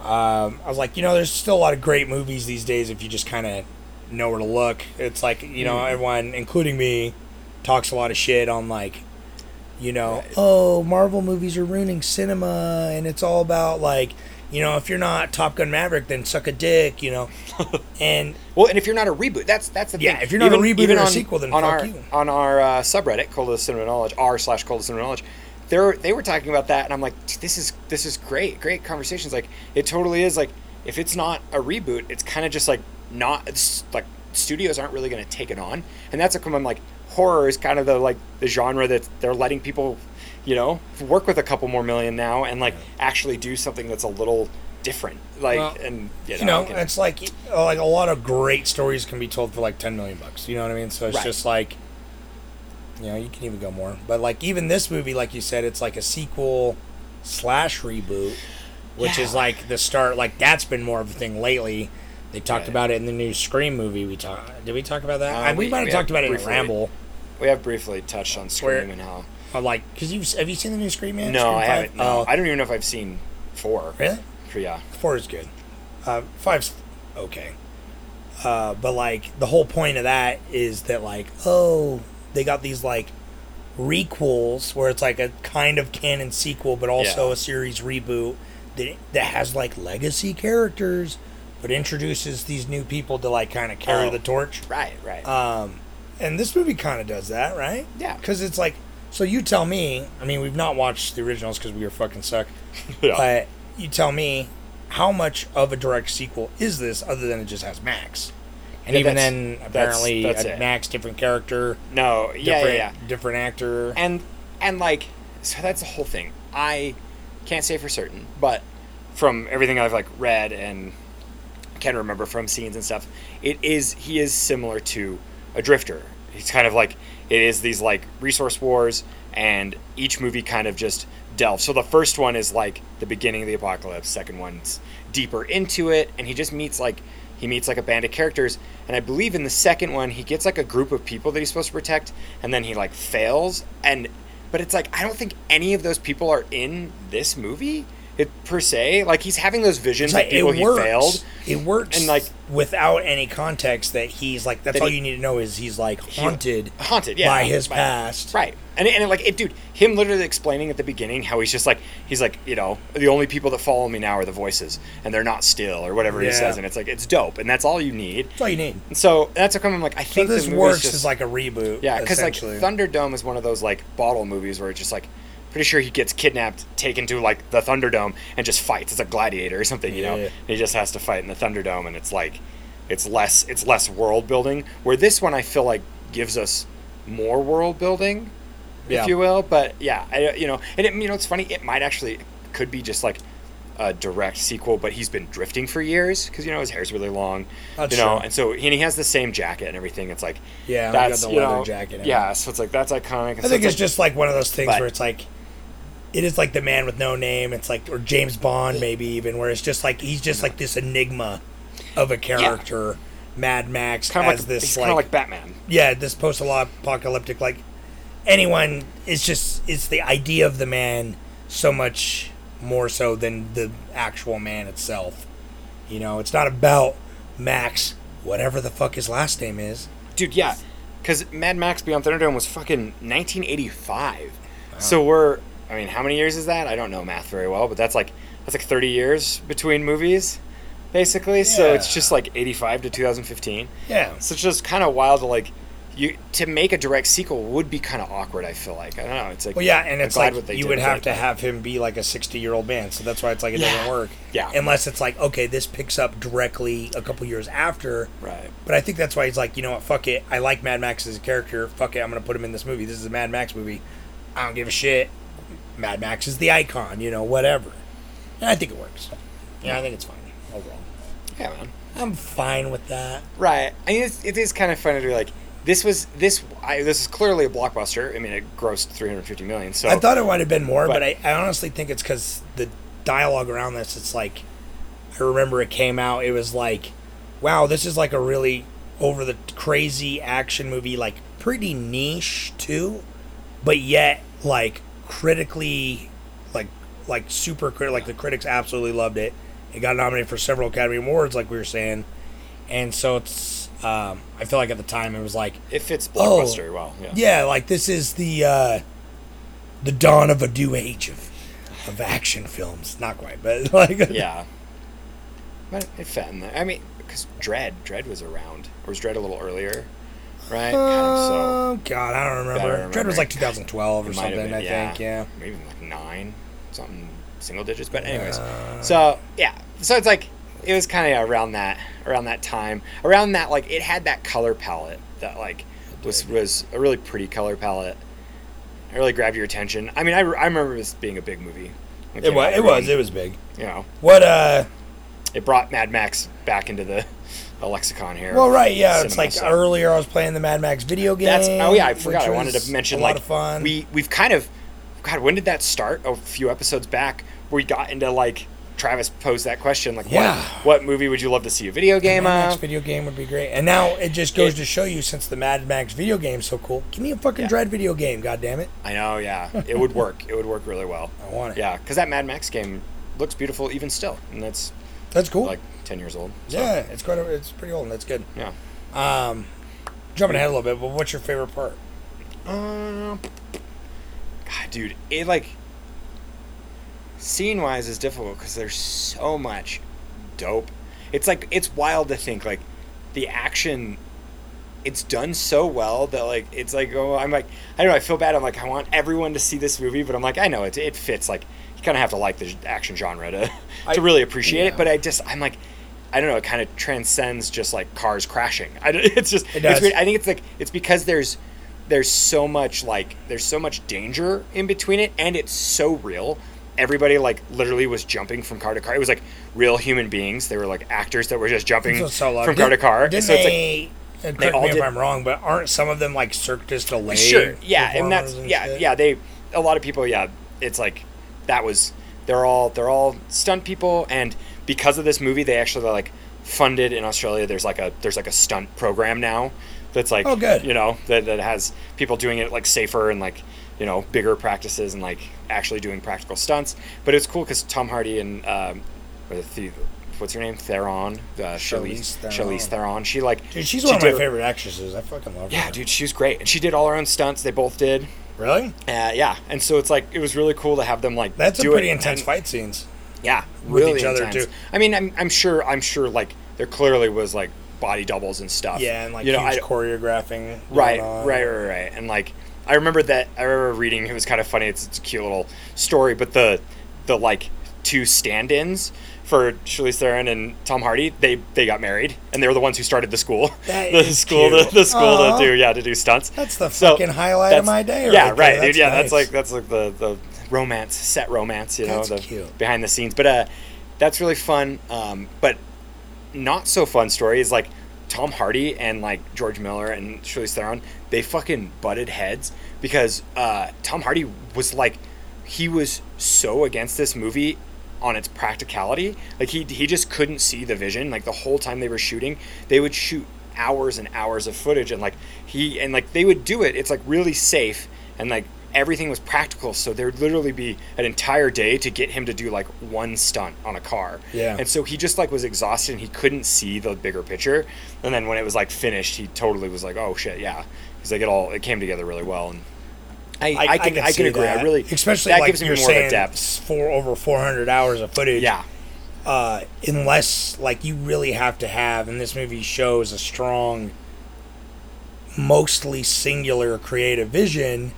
um, I was like, you know, there's still a lot of great movies these days if you just kind of know where to look. It's like, you know, Mm. everyone, including me, talks a lot of shit on like, you know, oh, Marvel movies are ruining cinema, and it's all about like, you know, if you're not Top Gun Maverick, then suck a dick, you know, *laughs* and Well, and if you're not a reboot, that's that's the Yeah, thing. if you're not a reboot or a sequel, then on fuck our you. on our uh, subreddit, Cult of Cinema Knowledge, r slash Cult of Cinema Knowledge, they were they were talking about that, and I'm like, this is this is great, great conversations. Like, it totally is. Like, if it's not a reboot, it's kind of just like not it's like studios aren't really going to take it on, and that's a come I'm like, horror is kind of the like the genre that they're letting people, you know, work with a couple more million now and like actually do something that's a little different. Like, Well, and you know, you know, can- it's like uh, like a lot of great stories can be told for like ten million bucks. You know what I mean? So it's Right. just like, you know, you can even go more. But like even this movie, like you said, it's like a sequel slash reboot, which is like the start. Like that's been more of a thing lately. They talked Right. about it in the new Scream movie. We talked. Did we talk about that? Uh, we, we- might have talked about it in ramble. we have briefly touched on Where- Scream and how. But like, cause you have you seen the new Scream man? No, Scream I haven't. No, Oh, I don't even know if I've seen four. really? Yeah. Four is good. Uh, five's okay. Uh, but like the whole point of that is that like oh they got these like requels where it's like a kind of canon sequel but also Yeah. a series reboot that that has like legacy characters but introduces these new people to like kind of carry Oh. the torch. Right. Right. Um, and this movie kind of does that, right? Yeah. Because it's like, so you tell me. I mean, we've not watched the originals because we were fucking suck. *laughs* Yeah. But you tell me, how much of a direct sequel is this, other than it just has Max? And Yeah, even then, apparently, uh, that's a. Max, different character, no. Yeah. different, Yeah. Yeah. different actor. And and like so that's the whole thing. I can't say for certain, but from everything I've like read and can remember from scenes and stuff, it is he is similar to a drifter. He's kind of like it is these like resource wars, and each movie kind of just delves. So the first one is like the beginning of the apocalypse. Second one's deeper into it, and he just meets like he meets like a band of characters. And I believe in the second one he gets like a group of people that he's supposed to protect, and then he like fails. And but it's like I don't think any of those people are in this movie. It, per se, like he's having those visions It's of people it he failed. It works, And, like- without any context that he's like. That's That all he- you need to know is he's like haunted, haunted, yeah, by his by- past. Right. And, and like it, dude, him literally explaining at the beginning how he's just like he's like you know the only people that follow me now are the voices and they're not still or whatever he says and it's like it's dope and that's all you need. That's all you need. And so that's how come I'm like I So think this the movie's works just, as like a reboot. yeah because like. Thunderdome is one of those like bottle movies where it's just like pretty sure he gets kidnapped, taken to like the Thunderdome and just fights. It's a gladiator or something, you know. Yeah. He just has to fight in the Thunderdome and it's like it's less it's less world building. Where this one I feel like gives us more world building Yeah. if you will. But yeah, I, you know, and it, you know, it's funny. It might actually it could be just like a direct sequel, but he's been drifting for years because you know his hair's really long. That's you know, true. and so and he has the same jacket and everything. It's like Yeah, we got that's the you leather know, jacket Yeah, so it's like that's iconic. and I so think it's like, just like one of those things but- where it's like, it is like the man with no name. It's like or James Bond maybe even where it's just like he's just like this enigma of a character Mad Max Kind of as like this like, kind of like Batman. yeah, this post-apocalyptic like anyone. It's just it's the idea of the man so much more so than the actual man itself. You know, it's not about Max, whatever the fuck his last name is. Dude, yeah, because Mad Max Beyond Thunderdome was fucking 1985. So we're, I mean, how many years is that? I don't know math very well, but that's like that's like 30 years between movies, basically. So it's just like 85 to 2015. Yeah. So it's just kind of wild to like you to make a direct sequel would be kind of awkward. I feel like I don't know. It's like Well, yeah, and I'm it's like you would have to have him be like a sixty-year-old man, so that's why it's like it Yeah. doesn't work. Yeah. unless it's like okay, this picks up directly a couple years after. Right. But I think that's why he's like, you know what, fuck it. I like Mad Max as a character. Fuck it, I'm gonna put him in this movie. This is a Mad Max movie. I don't give a shit. Mad Max is the icon, you know, whatever. And I think it works. Yeah, I think it's fine overall. Yeah, man. I'm fine with that. Right. I mean, it's, it is kind of funny to be like, this was this. I, this is clearly a blockbuster. I mean, it grossed 350 million. So I thought it might have been more, but, But- I, I honestly think it's because the dialogue around this. It's like I remember it came out. It was like, wow, this is like a really over the crazy action movie, like pretty niche too, but yet like critically, like like super crit. Like the critics absolutely loved it. It got nominated for several Academy Awards, like we were saying, and so it's. Um, I feel like at the time it was like it fits Oh, blockbuster well. Yeah. yeah, like this is the uh, the dawn of a new age of of action films. Not quite, but *laughs* like Yeah. But it fit in there. I mean, because Dredd, Dredd was around, or was Dredd a little earlier? Right. of so. Oh God, I don't remember. Better Dredd was like 2012 or It something. been, I think. Yeah. Maybe like nine, something single digits. But anyways, Uh. so yeah, so it's like it was kind of around that around that time, around that like it had that color palette that like was was a really pretty color palette. It really grabbed your attention. I mean, I, I remember this being a big movie. when It was. It was. It was big. You know, What? Uh. it brought Mad Max back into the, the lexicon here. Well, right. Yeah. It's like earlier I was playing the Mad Max video game. That's oh yeah, I forgot. I wanted to mention a like we we've kind of God, when did that start? A few episodes back, we got into like Travis posed that question, like Yeah. what what movie would you love to see a video game Mad Max of? video game would be great. And now it just goes It- to show you, since the Mad Max video game's so cool, give me a fucking Yeah. Dredd video game. God damn it! I know, yeah, it would work. It would work really well. *laughs* I want it. Yeah, because that Mad Max game looks beautiful even still, and that's That's cool. like ten years old. So, yeah, it's quite. A, it's pretty old. and That's good. yeah. Um, jumping ahead a little bit, but what's your favorite part? Um, God, dude, it like scene wise is difficult because there's so much dope. It's like it's wild to think like the action. It's done so well that like it's like oh I'm like I don't know I feel bad I'm like I want everyone to see this movie but I'm like I know it it fits like you kind of have to like the action genre to *laughs* I- to really appreciate yeah. it but I just I'm like I don't know it kind of transcends just like cars crashing I don't, *laughs* it's just It it's weird. I think it's like it's because there's there's so much like there's so much danger in between it and it's so real everybody like literally was jumping from car to car it was like real human beings they were like actors that were just jumping So- from car to car Didn't so it's like they? uh, correct all me if I'm wrong, but aren't some of them like Cirque du Soleil? sure yeah and that's performers yeah shit? yeah they a lot of people yeah it's like that was they're all they're all stunt people and because of this movie they actually like funded in australia there's like a there's like a stunt program now that's like Oh, good. you know that, that has people doing it like safer and like you know bigger practices and like actually doing practical stunts but it's cool because tom hardy and um what's her name theron uh, Charlize Theron. Charlize Theron she like Dude, she's she one of my favorite actresses. I fucking love her. yeah dude she was great and she did all her own stunts they both did Really? uh, yeah, and so it's like it was really cool to have them like That's a pretty intense and- fight scenes. Yeah, with really each other, intense. too. I mean, I'm, I'm sure I'm sure like there clearly was like body doubles and stuff. Yeah, and like you know, I, choreographing. right, right, right, right, and like I remember that I remember reading it was kind of funny. It's, it's a cute little story, but the the like two stand-ins for Charlize Theron and Tom Hardy, they they got married, and they were the ones who started the school, That *laughs* the is school, cute. the, the school to do yeah to do stunts. That's the So, fucking highlight of my day. Yeah, right, right, dude. That's Yeah, nice. that's like that's like the the romance, set romance. You know, That's the cute. behind the scenes. But uh, that's really fun. Um, but not so fun story is like Tom Hardy and like George Miller and Charlize Theron. They fucking butted heads because uh, Tom Hardy was like he was so against this movie on its practicality. Like he he just couldn't see the vision. Like the whole time they were shooting, they would shoot hours and hours of footage, and like he and like they would do it. It's like really safe and like everything was practical. So there'd literally be an entire day to get him to do like one stunt on a car. Yeah. And so he just like was exhausted and he couldn't see the bigger picture. And then when it was like finished, he totally was like, "Oh shit, yeah," because like it all it came together really well. And I I, can I, can see agree. I really especially that like gives me you're more of depth. for over 400 hours of footage. Yeah. uh, unless like you really have to have, and this movie shows a strong, mostly singular creative vision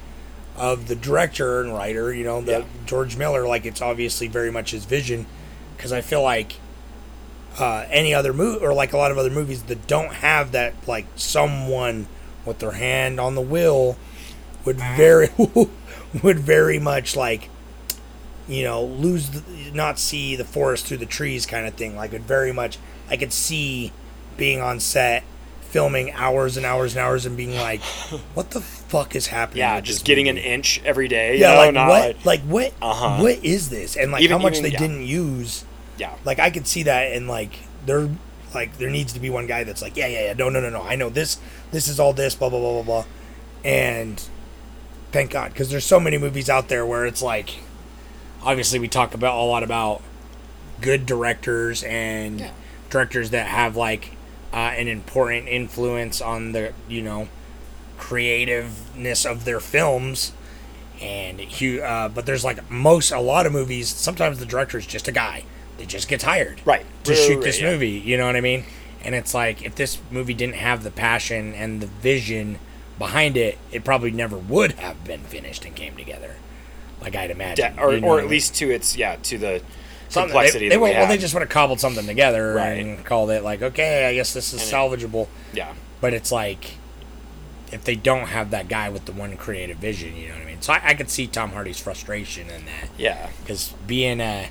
of the director and writer. You know, the Yeah. George Miller. Like it's obviously very much his vision, because I feel like uh, any other movie or like a lot of other movies that don't have that like someone with their hand on the wheel would very *laughs* would very much like you know lose the, not see the forest through the trees kind of thing like it very much i could see being on set filming hours and hours and hours and being like *laughs* what the fuck is happening Yeah, just getting movie? an inch every day. you yeah know, like not what like- like what Uh-huh. what is this and like Even- how much even- they yeah. didn't use yeah. like I could see that and like there like there needs to be one guy that's like yeah yeah yeah no no no no I know this this is all this blah blah blah blah blah and thank God because there's so many movies out there where it's like obviously we talk about a lot about good directors and Yeah. directors that have like uh, an important influence on the you know creativeness of their films and he, uh, but there's like most a lot of movies sometimes the director is just a guy that just gets hired Right. to shoot right, this yeah. movie you know what i mean and it's like if this movie didn't have the passion and the vision behind it it probably never would have been finished and came together like i'd imagine De- or, you know or what I at mean? least to its yeah to the Something- complexity they, they we well they just would have cobbled something together Right. and called it like okay i guess this is And it- salvageable. Yeah. But it's like if they don't have that guy with the one creative vision you know what i mean? So i, I could see tom hardy's frustration in that. Yeah. Because being uh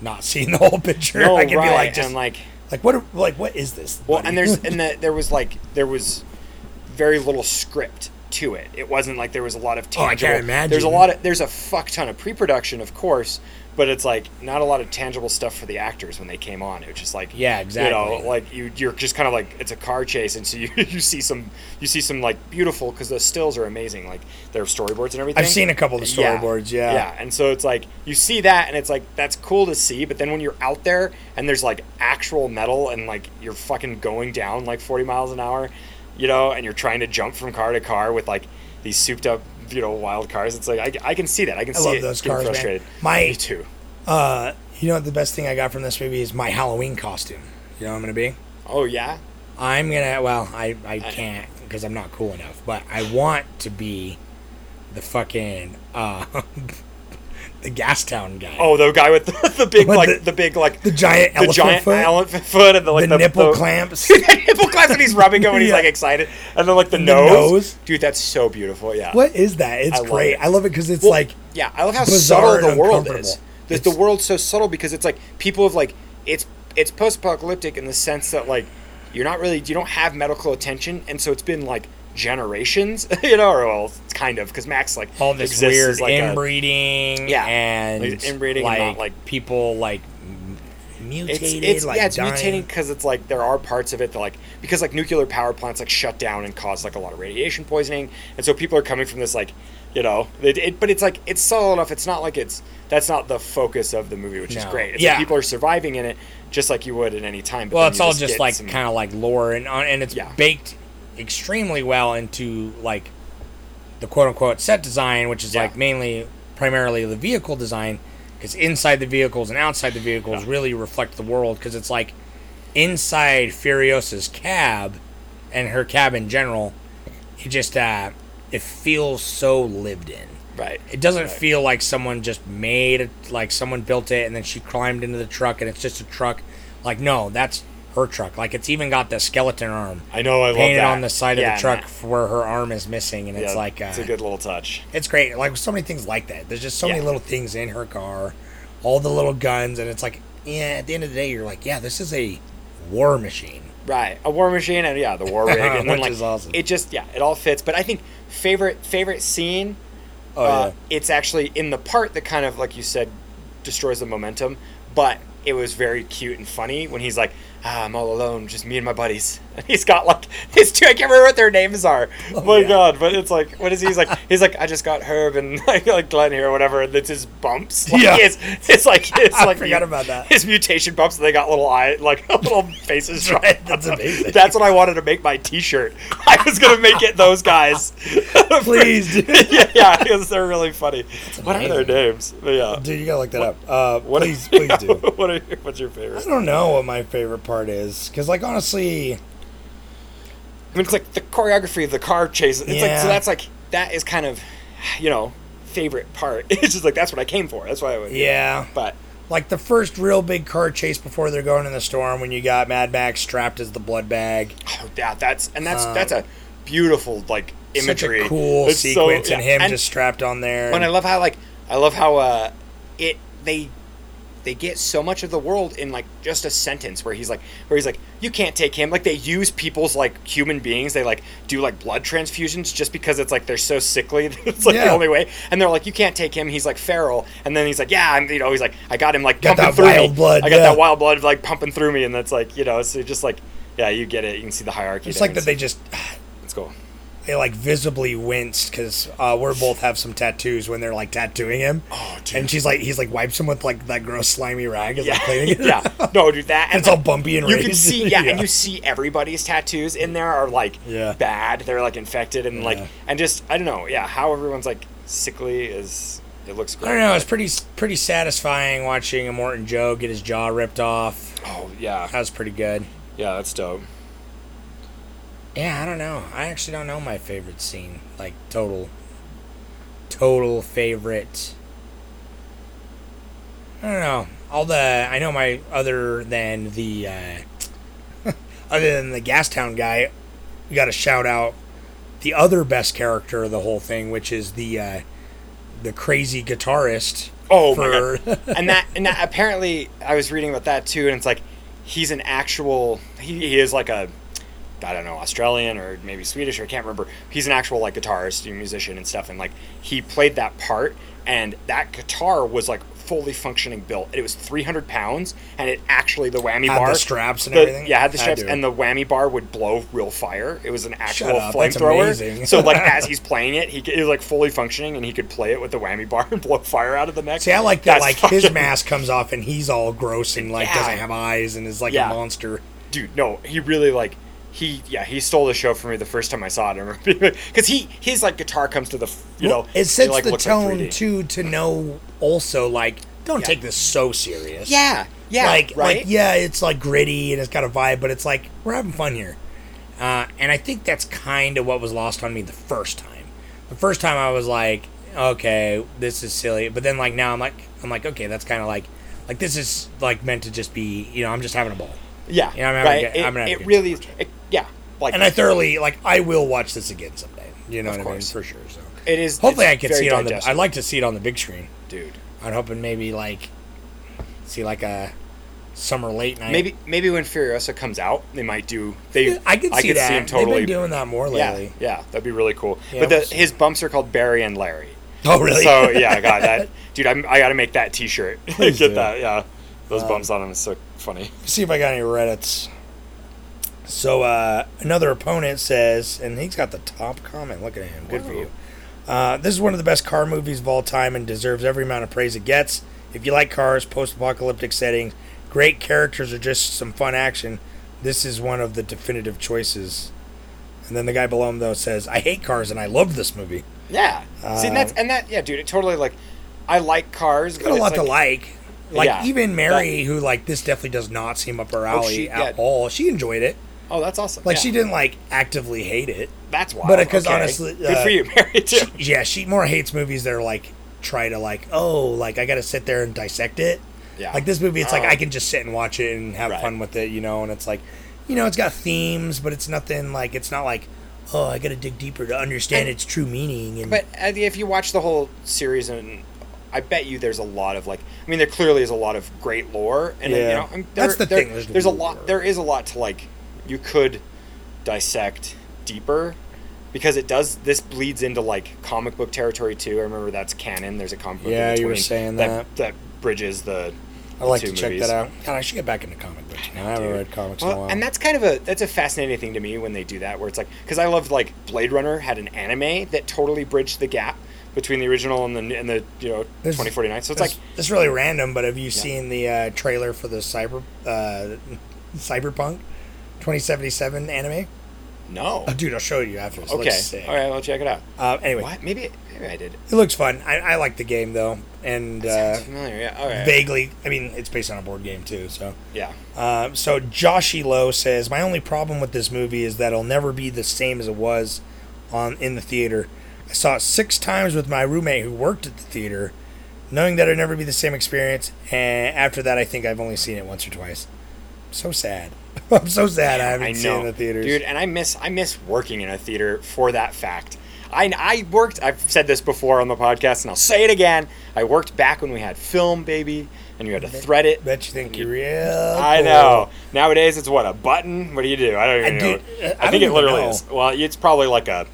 not *laughs* seeing the whole picture no i could right be like just and like like what like what is this well buddy? and there's *laughs* and the, there was like there was very little script to it. It wasn't like there was a lot of Oh, I can't imagine. there's a lot of there's a fuck ton of pre-production of course but it's like not a lot of tangible stuff for the actors when they came on it was just like Yeah, exactly. you know like you you're just kind of like it's a car chase and so *laughs* you, you see some you see some like beautiful because the stills are amazing like their storyboards and everything I've seen a couple of the storyboards, yeah. yeah and so it's like you see that and it's like that's cool to see but then when you're out there and there's like actual metal and like you're fucking going down like 40 miles an hour you know and you're trying to jump from car to car with like these souped up you know wild cars. It's like i, I can see that. I can I see love it. those getting cars, man. frustrated. My- me too. uh you know what the best thing i got from this movie is my halloween costume. You know what i'm gonna be? Oh yeah? I'm gonna well i i can't because i'm not cool enough but i want to be the fucking uh *laughs* the gastown guy oh the guy with the, the big With like the- the, big like the giant the elephant giant foot elephant foot and the like the, the, nipple clamps *laughs* the nipple clamps and he's rubbing him and he's Yeah. like excited and then like the, nose. nose. dude that's so beautiful yeah what is that it's I love great it. i love it because it's Well, like yeah, I love how bizarre subtle the world is. The, the world's so subtle because it's like people have like it's it's post-apocalyptic in the sense that like you're not really you don't have medical attention, and so it's been like generations, *laughs* you know, or well, it's kind of because Max like all this weird like, a- inbreeding Yeah, and like inbreeding like, and not, like- people like mutated it's, it's like yeah it's dying. mutating because it's like there are parts of it that like because like nuclear power plants like shut down and cause like a lot of radiation poisoning and so people are coming from this like you know it, it, but it's like it's subtle enough it's not like it's that's not the focus of the movie which is great it's Yeah. like people are surviving in it just like you would at any time but well it's all just get like kind of like lore and uh, and it's Yeah. baked extremely well into like the quote unquote set design which is Yeah. like mainly primarily the vehicle design because inside the vehicles and outside the vehicles really reflect the world because it's like inside Furiosa's cab and her cab in general it just uh it feels so lived in right it doesn't Right. feel like someone just made it, like someone built it and then she climbed into the truck and it's just a truck. Like no, that's her truck. Like it's even got the skeleton arm I know I love painted that on the side Yeah, of the truck man. for where her arm is missing, and it's like uh, it's a good little touch it's great. Like so many things like that. There's just so many little things in her car, all the little guns, and it's like yeah. At the end of the day, you're like yeah, this is a war machine. Right, a war machine, and yeah, the war *laughs* rig, and then Which like is awesome. it just yeah, it all fits. But I think favorite favorite scene. Oh uh, It's actually in the part that kind of like you said destroys the momentum. But it was very cute and funny when he's like, ah, "I'm all alone, just me and my buddies." *laughs* And he's got like his two. I can't remember what their names are. Oh, my yeah. god! But it's like, what is he? He's like, *laughs* he's like, I just got Herb and *laughs* like, like Glenn here or whatever. And it's his bumps. Like, Yeah. It's, it's like it's I like forgot mu- about that. His mutation bumps. And they got little eye like little faces. right, that's amazing. That's what I wanted to make my T-shirt. I was gonna make it those guys. Please, dude. yeah, yeah, because they're really funny. What are their names? But yeah. Dude, you gotta look that up. Uh, What please, please do. what are your, what's your favorite? I don't know what my favorite part is because, like, honestly, I mean, it's like the choreography of the car chase. It's like Yeah. so that's like that is kind of, you know, favorite part. *laughs* It's just like that's what I came for. That's why I would. yeah, But like the first real big car chase before they're going in the storm when you got Mad Max strapped as the blood bag. oh, yeah, that's and that's that's a beautiful like imagery. Such a cool It's so- sequence and yeah. him just strapped on there. And I love how like I love how uh it they they get so much of the world in like just a sentence where he's like where he's like you can't take him. Like they use people's like human beings. They like do like blood transfusions just because it's like they're so sickly. *laughs* It's like the only way. And they're like you can't take him. He's like feral. And then he's like yeah I'm you know he's like I got him like Got pumping that through wild me. blood, I got yeah. that wild blood like pumping through me. And that's like you know so just like yeah you get it. You can see the hierarchy it's there. like that they just *sighs* let's go they like visibly winced because uh, we're both have some tattoos when they're like tattooing him. Oh, dude. And she's like, he's like wipes him with like that gross slimy rag, is like yeah cleaning it. *laughs* yeah no dude that *laughs* And it's all bumpy and you raised. can see yeah, and *laughs* you see everybody's tattoos in there are like Yeah. bad they're like infected and like Yeah. and just i don't know yeah how everyone's like sickly is it looks great I don't know. It's pretty pretty satisfying watching Immortan Joe get his jaw ripped off. oh yeah That was pretty good. yeah that's dope Yeah, I don't know. I actually don't know my favorite scene. Like total, total favorite. I don't know. All the I know my other than the uh, *laughs* other than the Gastown guy, we got to shout out the other best character of the whole thing, which is the uh, the crazy guitarist. oh for- my god and that and that apparently i was reading about that too and it's like he's an actual he, he is like a I don't know, Australian or maybe Swedish, or I can't remember. He's an actual like guitarist, musician, and stuff, and like he played that part, and that guitar was like fully functioning built. It was 300 pounds, and it actually the whammy Had the bar, straps and the- everything? Yeah, had the straps, and the whammy bar would blow real fire. It was an actual flamethrower. so like *laughs* as he's playing it, he it was like fully functioning, and he could play it with the whammy bar *laughs* and blow fire out of the neck. See, I like that. That's Like his mask comes off and he's all gross and like Yeah. doesn't have eyes and is like Yeah. a monster. dude no he really like he yeah he stole the show for me the first time i saw it because he his like guitar comes to the you know it sets like, the like tone 3D. too to know also like don't Yeah. take this so serious. yeah yeah like right like yeah, it's like gritty and it's got a vibe, but it's like we're having fun here. Uh, and I think that's kind of what was lost on me the first time. The first time I was like, okay, this is silly, but then like now I'm like I'm like okay, that's kind of like like this is like meant to just be you know I'm just having a ball. Yeah Yeah, I'm right good- it, I'm it really time. it, yeah like And I thoroughly like I will watch this again someday. You know Of what course. I mean for sure. So it is hopefully I can see it on the. I'd like to see it on the big screen. dude I'm hoping maybe like see like a summer late night. maybe maybe when furiosa comes out they might do they I can see could that. him totally They've been doing that more lately. yeah that'd be really cool Yeah, but the, his bumps are called barry and larry Oh really? so yeah god *laughs* that dude I'm, i gotta make that t-shirt *laughs* get do. that yeah those Um, bumps on him is so funny see if I got any Reddits. So uh, another opponent says, and he's got the top comment. Look at him. Good for you. Uh, this is one of the best car movies of all time and deserves every amount of praise it gets. If you like cars, post-apocalyptic settings, great characters, or just some fun action, this is one of the definitive choices. And then the guy below him though says, "I hate cars and I love this movie." Yeah. See, and that's and that yeah, dude. It totally like, I like cars. Got a lot to like. Like Yeah, even Mary, who like this definitely does not seem up her Oh, alley she- at yeah. all. She enjoyed it. Oh, that's awesome. Like yeah. she didn't like actively hate it. That's why. but because honestly, good uh, for you, *laughs* Mary too. Yeah, she more hates movies that are like try to like oh like I got to sit there and dissect it. Yeah. Like this movie, it's like Oh. I can just sit and watch it and have Right. fun with it, you know. And it's like, you know, it's got themes, but it's nothing like it's not like oh I got to dig deeper to understand And- its true meaning. And But uh, if you watch the whole series, and I bet you there's a lot of like, I mean, there clearly is a lot of great lore, and Yeah. you know, I mean, That's the there- thing, there's There's, a lot. There is a lot to like. You could dissect deeper. Because it does, this bleeds into like comic book territory too. I remember that's canon. There's a comic book. Yeah, you were saying that that bridges the. I like to check movies. that out. God, I should get back into comic books. now. I haven't read comics in a while. and that's kind of a that's a fascinating thing to me when they do that, where it's like because I loved like Blade Runner had an anime that totally bridged the gap between the original and the and the you know This- twenty forty nine. So it's It's, like it's really random, but have you seen the uh, trailer for the cyber uh, cyberpunk 2077 anime? no, Oh, dude, I'll show you after this. Okay, all right, I'll check it out. Uh, anyway, What? Maybe maybe I did. it looks fun. I, I like the game though, and uh, familiar. Yeah. All right. vaguely. I mean, it's based on a board game too, so. Yeah. Um, so Joshy Lowe says, "My only problem with this movie is that it'll never be the same as it was on in the theater. Saw it six times with my roommate who worked at the theater, knowing that it'd never be the same experience. And after that, I think I've only seen it once or twice. So sad. *laughs* I'm so sad I haven't I seen it in the theaters. dude, and I miss I miss working in a theater for that fact. I, I worked. I've said this before on the podcast, and I'll say it again. I worked back when we had film, baby, and you had to thread it. Bet you think you're real. I cool. know. Nowadays, it's what a button. What do you do? I don't even I know. do- uh, I, I think it literally know. is. Well, it's probably like a.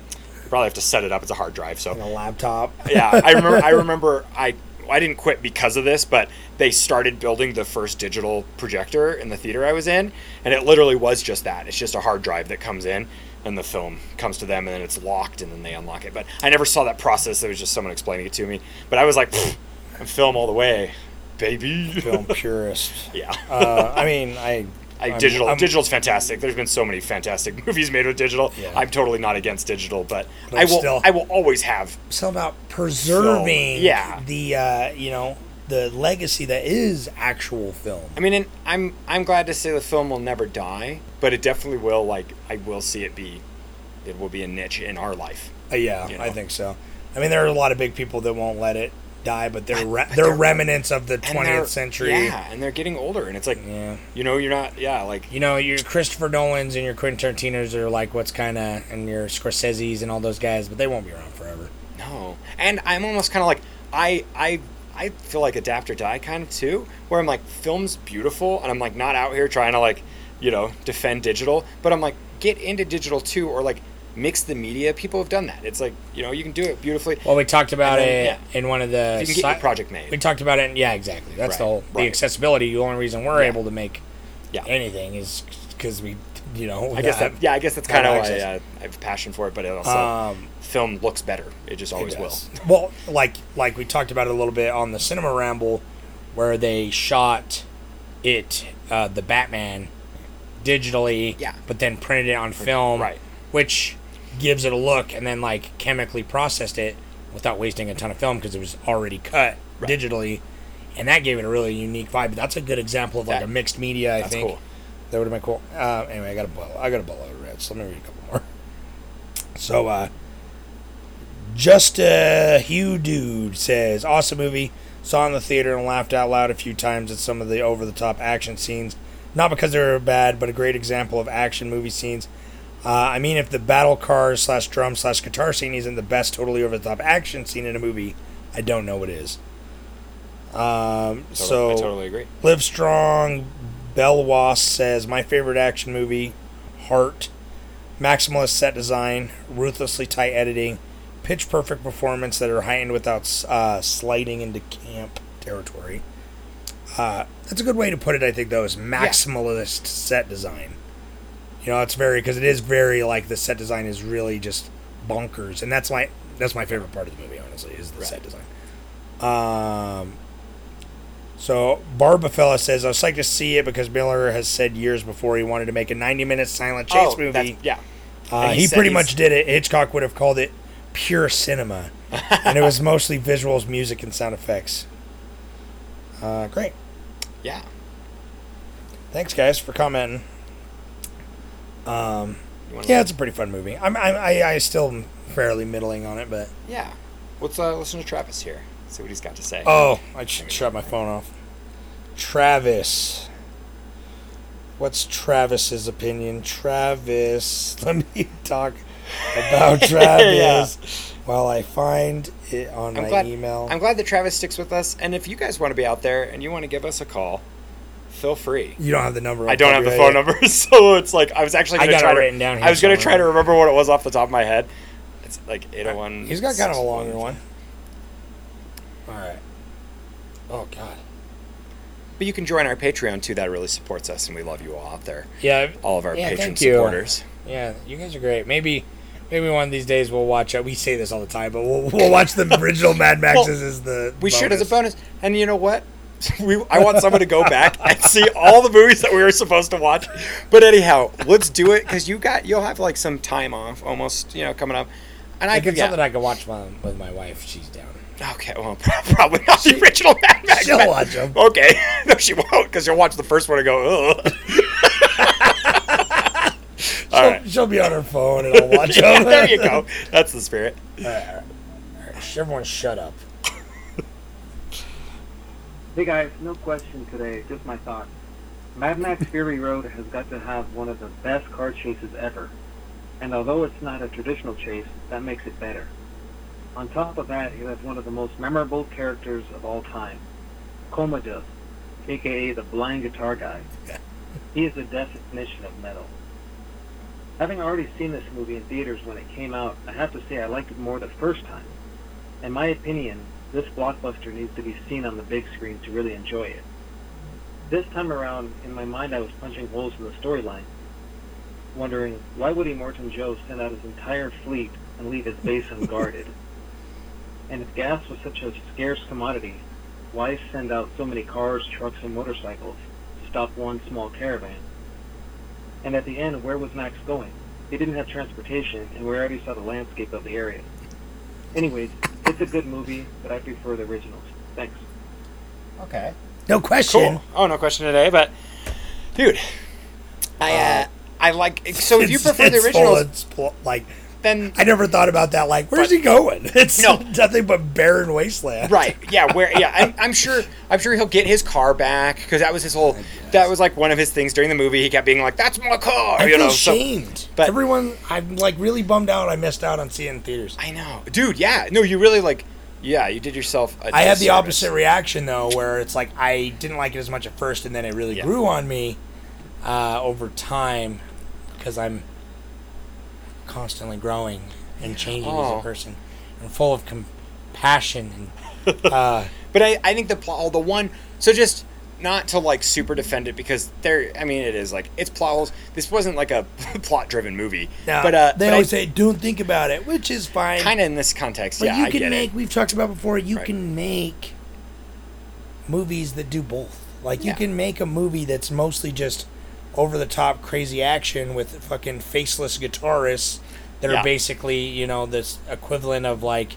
Probably have to set it up. It's a hard drive, so On a laptop. yeah, I *laughs* remember. I remember. I I didn't quit because of this, but they started building the first digital projector in the theater I was in, and it literally was just that. It's just a hard drive that comes in, and the film comes to them, and then it's locked, and then they unlock it. But I never saw that process. It was just someone explaining it to me. But I was like, I'm film all the way, baby. Film *laughs* purist. yeah. Uh, I mean, I. I, digital I'm- digital's fantastic. There's been so many fantastic *laughs* movies made with digital. Yeah. I'm totally not against digital, but, But I will still- I will always have all about preserving yeah. the uh, you know the legacy that is actual film. I mean, and I'm I'm glad to say the film will never die, but it definitely will. Like, I will see it be, it will be a niche in our life. Uh, yeah, You know? I think so. I mean, there are a lot of big people that won't let it die, but they're re- but they're, they're- remnants of the And 20th century. Yeah, and they're getting older, and it's like, Yeah. you know, you're not, yeah, like, You know, your Christopher Nolans and your Quentin Tarantinos are like what's kind of, and your Scorsese's and all those guys, but they won't be around forever. no. And I'm almost kind of like, I I I feel like adapt or die kind of too, where I'm like, film's beautiful, and I'm like not out here trying to like, you know, defend digital, but I'm like, get into digital too, or like mix the media. People have done that. It's like, you know, you can do it beautifully. Well, we talked about And it then, in one of the. You can get your si- project made. We talked about it. Yeah, exactly. That's the Right, whole the accessibility. The only reason we're Yeah. able to make Yeah. anything is because we, you know. I guess that yeah, I guess that's kind of why uh, I have a passion for it, but it also Um, film looks better. It just always will. Well, like like we talked about it a little bit on the Cinema Ramble, where they shot it, uh, the Batman, digitally, Yeah. but then printed it on film, right. Which gives it a look, and then like chemically processed it without wasting a ton of film because it was already cut Right. digitally, and that gave it a really unique vibe. That's a good example of like That- a mixed media. I that's think cool. that would have been cool. Uh, anyway, I got a bowl. I got a bowl of red. So let me read a couple more. *laughs* So, uh, just a Hugh Dude says, awesome movie. Saw in the theater and laughed out loud a few times at some of the over the top action scenes. Not because they were bad, but a great example of action movie scenes. Uh, I mean, if the battle cars slash drum slash guitar scene isn't the best totally over the top action scene in a movie, I don't know what is. Um, Totally- so I totally agree. Live Strong, Bell Was says, My favorite action movie, Heart. Maximalist set design, ruthlessly tight editing, pitch perfect performance that are heightened without uh, sliding into camp territory. Uh, that's a good way to put it, I think, though, is maximalist set design. You know, it's very, because it is very, like, the set design is really just bonkers. And that's my, that's my favorite part of the movie, honestly, is the set design. Um, so Barbafella says, I was psyched to see it because Miller has said years before he wanted to make a 90 minute silent chase Oh, movie. yeah. Uh, And he pretty much did it. Hitchcock would have called it pure cinema. and it was *laughs* mostly visuals, music, and sound effects. Uh, great. Yeah. Thanks, guys, for commenting. Um, yeah, it's a pretty fun movie. I'm, I'm, I, I still am fairly middling on it, but. Yeah. Let's uh, listen to Travis here. See what he's got to say. Oh, I should shut my phone off. Travis. What's Travis's opinion? Travis. *laughs* Let me talk about *laughs* Travis while I find it on I'm my glad. email. I'm glad that Travis sticks with us. And if you guys want to be out there and you want to give us a call, feel free. you don't have the number. I don't have the phone head. number, *laughs* so it's like I was actually I gonna got it try to. written down here I was gonna try to remember what it was off the top of my head. It's like 801. He's got kind of a longer one. All right. Oh God. but you can join our Patreon too. That really supports us, and we love you all out there. Yeah, all of our yeah, patron thank you. supporters. Yeah, you guys are great. Maybe, maybe one of these days we'll watch. Uh, we say this all the time, but we'll, we'll watch the *laughs* original Mad Maxes as the. We should as a bonus. And you know what? *laughs* We, I want someone to go back and see all the movies that we were supposed to watch. But anyhow, let's do it because you got you'll have like some time off almost, you know, coming up. And I If could yeah. something I can watch my, with my wife, she's down. Okay, well, *laughs* probably not the original Mad Max. she'll watch 'em. Okay, *laughs* no, she won't because she'll watch the first one and go, ugh. She'll, All right. she'll be on her phone and I'll watch Yeah, them. there you go. That's the spirit. Everyone, shut up. Hey guys, no question today, just my thoughts. Mad Max *laughs* Fury Road has got to have one of the best car chases ever. And although it's not a traditional chase, that makes it better. On top of that, it has one of the most memorable characters of all time, Commodus, aka the blind guitar guy. He is the definition of metal. Having already seen this movie in theaters when it came out, I have to say I liked it more the first time. In my opinion, this blockbuster needs to be seen on the big screen to really enjoy it. This time around, in my mind, I was punching holes in the storyline, wondering why Woody Morton Joe send out his entire fleet and leave his base *laughs* unguarded? and if gas was such a scarce commodity, why send out so many cars, trucks, and motorcycles to stop one small caravan? And at the end, where was Max going? He didn't have transportation, and we already saw the landscape of the area. Anyways, it's a good movie, but I prefer the originals. Thanks. Okay. No question. Cool. Oh, no question today, but dude, I uh, I like so if you prefer the it's full- originals, it's full- like then I never thought about that. Like, where's But- he going? *laughs* It's No. nothing but barren wasteland. right? Yeah, where? Yeah, I'm, I'm sure. I'm sure he'll get his car back because that was his whole. That was like one of his things during the movie. He kept being like, "That's my car," I you feel know. so- but- Everyone, I'm like really bummed out. I missed out on seeing it in theaters. I know, dude. Yeah, no, you really like. Yeah, you did yourself. a I had the opposite reaction though, where it's like I didn't like it as much at first, and then it really Yeah. grew on me uh, over time because I'm constantly growing and changing as Oh. a person and full of compassion and *laughs* uh, But I, I think the plot, hole, the one, so just not to like super defend it because there, I mean, it is like it's plot holes. This wasn't like a *laughs* plot-driven movie, now, but uh, they but always I, say don't think about it, which is fine. kind of in this context, But yeah, you can make. it. We've talked about before. You Right. can make movies that do both. Like you Yeah. can make a movie that's mostly just over the top crazy action with fucking faceless guitarists that Yeah. are basically you know this equivalent of like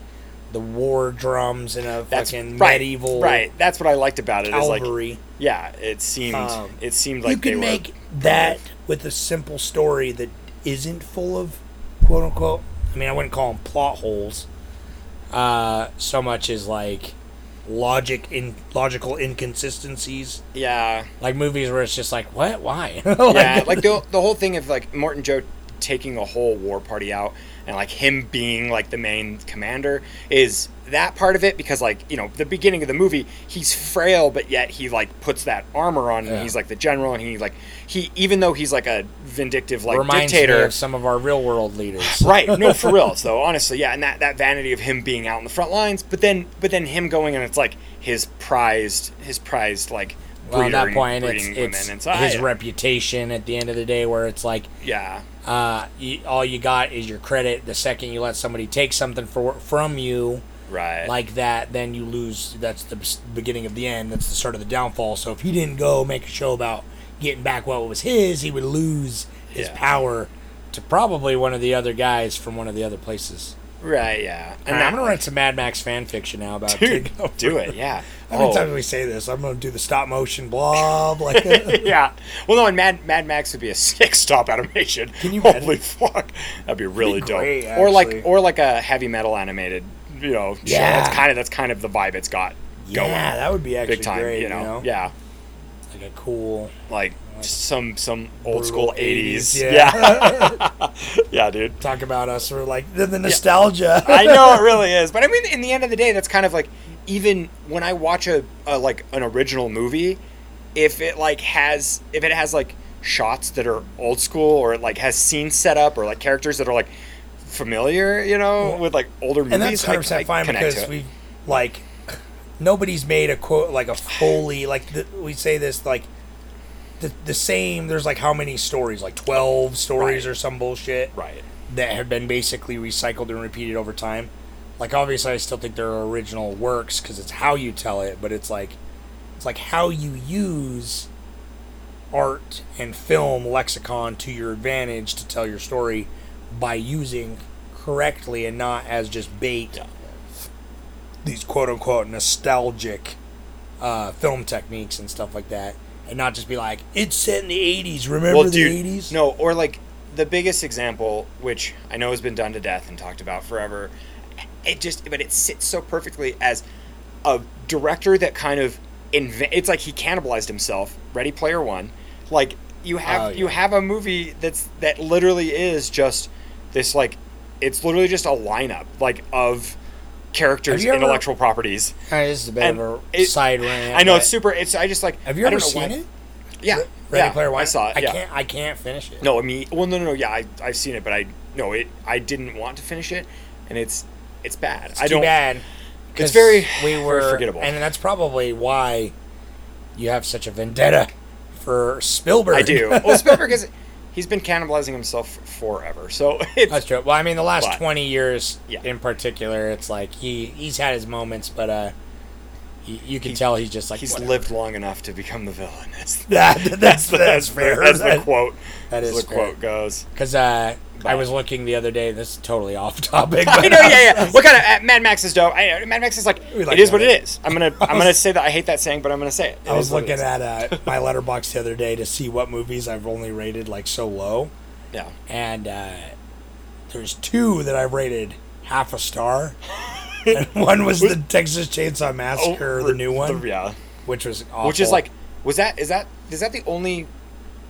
the war drums in a That's fucking right, medieval right. That's what I liked about it. Is like, yeah, it seemed, Um, it seemed like you were- make that with a simple story that isn't full of quote unquote. I mean, I wouldn't call them plot holes. Uh, so much as like logic in logical inconsistencies. yeah, Like movies where it's just like, what? Why? *laughs* yeah, like the the whole thing of like Morton Joe taking a whole war party out and like him being like the main commander is that part of it because like you know the beginning of the movie he's frail but yet he like puts that armor on and he's like the general and he like he even though he's like a vindictive like reminds dictator of some of our real world leaders. *laughs* right. No for real. *laughs* So honestly yeah and that that vanity of him being out in the front lines but then but then him going and it's like his prized his prized like Well, at that point, it's, it's his I- reputation at the end of the day, where it's like, yeah. uh, you, all you got is your credit. The second you let somebody take something for, from you, right like that, then you lose. That's the beginning of the end. That's the start of the downfall. So if he didn't go make a show about getting back what was his, he would lose his Yeah. power to probably one of the other guys from one of the other places. right yeah And I'm gonna write some Mad Max fan fiction now about Dude, do it, yeah. *laughs* How many Oh. times we say this? I'm gonna do the stop motion blob like *laughs* yeah. Well, no, and Mad Mad Max would be a *laughs* sick stop animation. Can you Holy fuck, that'd be really be dope. great, or like or like a heavy metal animated, you know. show. Yeah. That's kind of that's kind of the vibe it's got going. Yeah, that would be actually big time. great. you, know? know? Yeah, like a cool. like some some old school 80s, eighties. yeah. Yeah, *laughs* yeah, dude. Talk about us. We're like the, the nostalgia. I know it really *laughs* is, but I mean, in the end of the day, that's kind of like even when I watch a, a like an original movie, if it like has if it has like shots that are old school or it like has scenes set up or like characters that are like familiar, you know, with like older movies, and that's hundred percent fine because we like nobody's made a quote like a fully like the, we say this like the the same. There's like how many stories? Like twelve stories Right. or some bullshit Right. that have been basically recycled and repeated over time. Like obviously, I still think they're original works because it's how you tell it, but it's like it's like how you use art and film lexicon to your advantage to tell your story by using correctly and not as just bait these quote unquote nostalgic uh, film techniques and stuff like that, and not just be like it's set in the '80s. Remember well, the dude, '80s? no, or like the biggest example, which I know has been done to death and talked about forever. It just, but it sits so perfectly as a director that kind of inve- It's like he cannibalized himself. Ready Player One, like you have Oh, you have a movie that's that literally is just this like it's literally just a lineup like of characters, you ever- intellectual properties. This is a bit And of a it- side rant. I know it's super. It's I just like. Have you I ever seen why- it? Yeah, Ready yeah, Player One. I saw it. I yeah. can't. I can't finish it. No, I mean, well, no, no, no. Yeah, I, I've seen it, but I no, it. I didn't want to finish it, and it's it's bad. it's I too don't. bad. It's very we very were forgettable. and that's probably why you have such a vendetta for Spielberg. I do. Well, Spielberg *laughs* is. He's been cannibalizing himself forever. So *laughs* it's That's true. Well, I mean, the last But- twenty years Yeah. in particular, it's like he he's had his moments, but uh, he, you can He- tell he's just like he's whatever. lived long enough to become the villain. That's, *laughs* *laughs* That, that's the- that's fair. As the That- quote. that as the quote goes. Because uh, I was looking the other day. This is totally off *laughs* topic. I know, yeah, yeah. What kind of uh, Mad Max is dope? I, Mad Max is like like it is what it is. I'm gonna I'm gonna say that I hate that saying, but I'm gonna say it. It I was is what it looking at uh, *laughs* my Letterboxd the other day to see what movies I've only rated like so low, yeah. and uh, there's two that I've rated half a star, *laughs* and one was the Texas Chainsaw Massacre, the new one. The- yeah. which was awful. Which is like, was that is that is that the only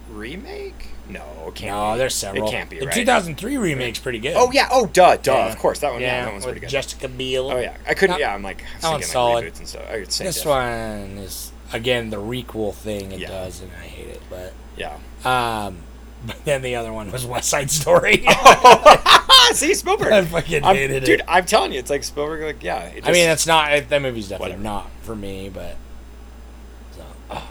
remake? No, it can't. no, be. there's several. It can't be The right. 2003 remake's pretty good. Oh yeah. Oh duh, duh. Yeah. Of course that one. Yeah, that one's pretty good. Jessica Biel. oh yeah. I couldn't. That- yeah, I'm like that one's thinking solid. like reboots and stuff. I could say This one is again the requel thing it Yeah. does, and I hate it. But Yeah. um, *laughs* but then the other one was West Side Story. Ah, *laughs* *laughs* see Spielberg. I fucking I'm- hated dude, it. Dude. I'm telling you, it's like Spielberg. Like yeah. It just, I mean, that's not that movie's definitely Whatever. not for me, but so, oh,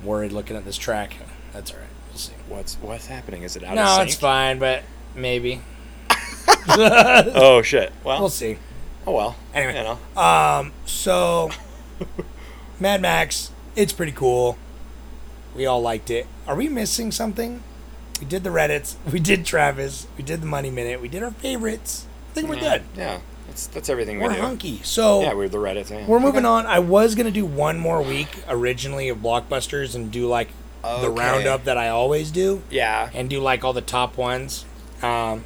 I'm worried looking at this track. That's all right. We'll see. what's what's happening? Is it out no, of sync? it's fine, but maybe *laughs* Oh shit. Well. we'll see. oh well. Anyway. You know. Um, so *laughs* Mad Max, it's pretty cool. We all liked it. Are we missing something? We did the Reddits. *laughs* We did Travis. We did the Money Minute. We did our favorites. I think we're good. Yeah. That's that's everything We're we do. hunky. So Yeah, we're the Reddit. Yeah. We're moving on. I was gonna do one more week originally of blockbusters and do like the roundup that I always do Yeah. and do like all the top ones. Um,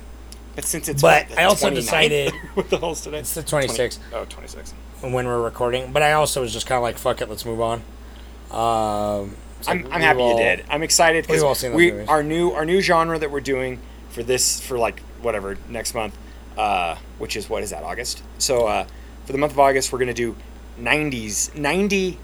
But since it's But I also 29th? decided- *laughs* what the hell's today? it's the 26th Oh, 26. when we're recording, but I also was just kind of like, fuck it, let's move on. Um, so I'm, I'm happy all- you did. I'm excited we've all because we movies. our new our new genre that we're doing for this for like whatever next month, uh, which is what is that August? So uh, for the month of August, we're gonna do 90s 90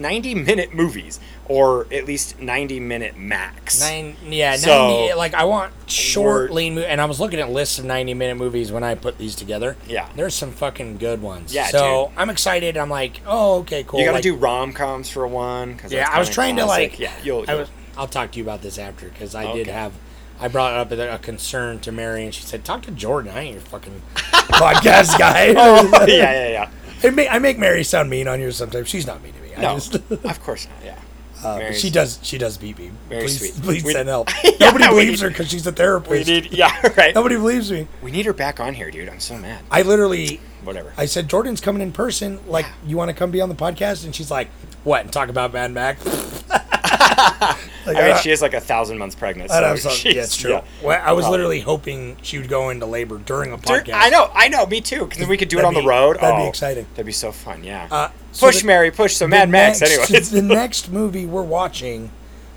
90 minute movies or at least 90 minute max. Nine, yeah, So, 90, like I want short, lean movie. And I was looking at lists of 90 minute movies when I put these together. Yeah. There's some fucking good ones. Yeah, So I'm excited. I'm like, oh, okay, cool. You got to Like, do rom coms for one. Cause Yeah, I was trying to like. Yeah, you'll. I you'll- was. I'll talk to you about this after because I did have. I brought up a, concern to Mary, and she said, "Talk to Jordan. I ain't your fucking *laughs* podcast guy." *laughs* oh, yeah, yeah, yeah. I make, I make Mary sound mean on you sometimes. She's not mean to me. I No, just, of course not. Yeah. Uh, but she does. She does beat me. Very please, sweet. please We- send help. *laughs* Yeah, Nobody believes need- her because she's a therapist. need. Yeah. *laughs* Right. Nobody believes me. We need her back on here, dude. I'm so mad. I literally, Whatever. I said Jordan's coming in person. Like, you want to come be on the podcast? And she's like, "What?" And talk about Mad Max. *laughs* Like, I mean, I- she is like a thousand months pregnant. I So know, so- *laughs* yeah, it's true. yeah. Well, I was Probably. literally hoping she would go into labor during a Dude, podcast. I know, I know, me too. Because we could do it That'd on the road. that'd be Oh, exciting. That'd be so fun. Yeah. Uh, so push, the- Mary, push. So the Mad Max. next- Anyways. *laughs* the *laughs* next movie we're watching,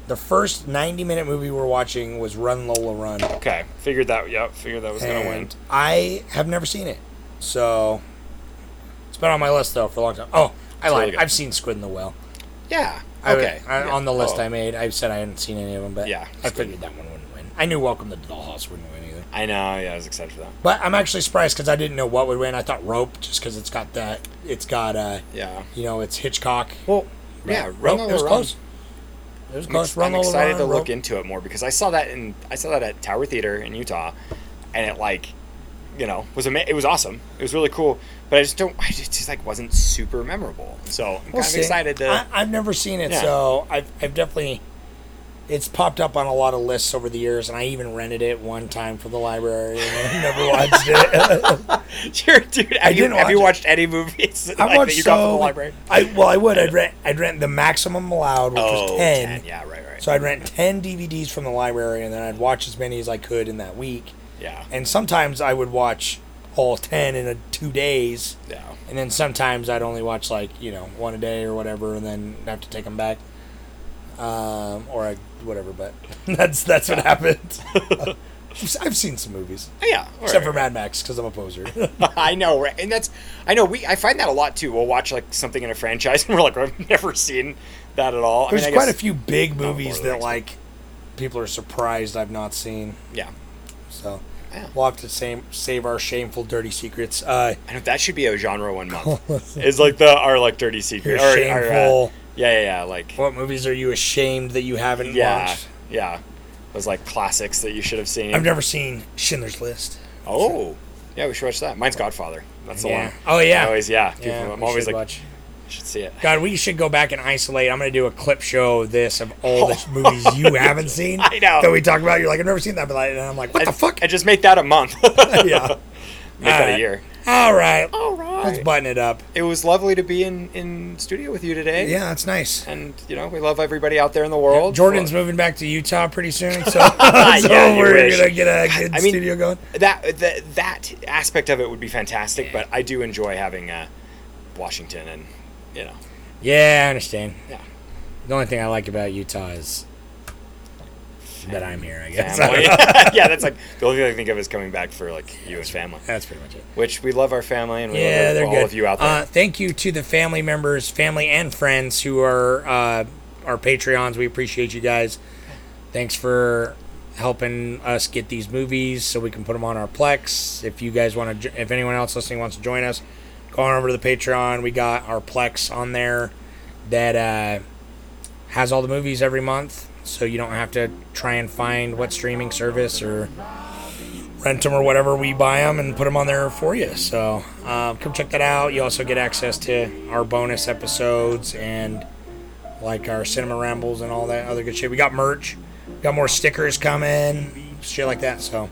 the first ninety-minute movie we're watching was Run Lola Run, okay. Figured that. Yep. Figured that was gonna win. I have never seen it, so it's been on my list though for a long time. Oh, I It's lied. really. I've seen Squid in the Well. Yeah. I- Okay. I- Yeah. On the list Oh. I made, I said I hadn't seen any of them, but Yeah, I Squid. figured that one wouldn't win. I knew Welcome to the Dollhouse wouldn't win either. I know. Yeah, I was excited for that. But I'm actually surprised because I didn't know what would win. I thought Rope, just because it's got that, it's got, uh, Yeah. you know, it's Hitchcock. Well, yeah. Rope. Run It was close. It was I'm, close. Run I'm excited to Rope. look into it more because I saw that in I saw that at Tower Theater in Utah, and it like, you know, was ama- it was awesome. It was really cool, but I just don't. I just, just like wasn't super memorable. So I'm We'll kind of excited to. I, I've never seen it, Yeah. so I've, I've definitely. It's popped up on a lot of lists over the years, and I even rented it one time for the library, and I *laughs* never watched it. *laughs* You're, dude, have, you, didn't have you watch watched any movies I like, watched that you got from so the library? I well, I would. I'd rent. I'd rent the maximum allowed, which Oh, was 10. 10, Yeah, right, right. So I'd rent ten DVDs from the library, and then I'd watch as many as I could in that week. yeah, And sometimes I would watch all ten in a, two days, yeah. and then sometimes I'd only watch like you know one a day or whatever, and then have to take them back, um, or I, whatever. But *laughs* that's that's what happened. *laughs* I've seen some movies, Yeah, except for. Mad Max, because I'm a poser. *laughs* I know, right? And that's I know we I find that a lot too. We'll watch like something in a franchise and we're like, I've never seen that at all. There's I mean, I quite a few big movies that like people are surprised I've not seen. Yeah, So. We'll have to save save our shameful dirty secrets. Uh, I know that should be a genre one month. *laughs* it's like the our like dirty secret. Your or, or, uh, yeah, yeah, yeah. Like what movies are you ashamed that you haven't yeah, watched? yeah. Those like classics that you should have seen. I've never seen Schindler's List. Oh, yeah, we should watch that. Mine's Godfather. That's the Yeah. one. Oh, yeah. I always yeah. People, Yeah, I'm always like, watch. Should see it. God, we should go back and isolate. I'm going to do a clip show of this of all the *laughs* movies you haven't seen. I know. that we talk about. You're like, I've never seen that, but like, and I'm like, what the fuck? And just make that a month. *laughs* yeah. Make that a year. All right. All right. Let's button it up. It was lovely to be in in studio with you today. Yeah, that's nice. And you know, we love everybody out there in the world. Jordan's moving back to Utah pretty soon, *laughs* so, so Yeah, we're wish. gonna get a good I mean, studio going. that that that aspect of it would be fantastic, but I do enjoy having uh, Washington and you know. Yeah, I understand. Yeah. The only thing I like about Utah is that I'm here. I guess. Family. *laughs* yeah, *laughs* that's like the only thing I think of is coming back for like you and family. That's pretty much it. Which we love our family and we Yeah, love they're all good. of you out there. Uh, thank you to the family members, family and friends who are uh, our Patreons. We appreciate you guys. Thanks for helping us get these movies so we can put them on our Plex. If you guys want to, if anyone else listening wants to join us, on over to the Patreon. We got our Plex on there that uh, has all the movies every month, so you don't have to try and find what streaming service or rent them or whatever. We buy them and put them on there for you. So um, come check that out. You also get access to our bonus episodes and like our cinema rambles and all that other good shit. We got merch, got more stickers coming, shit like that. So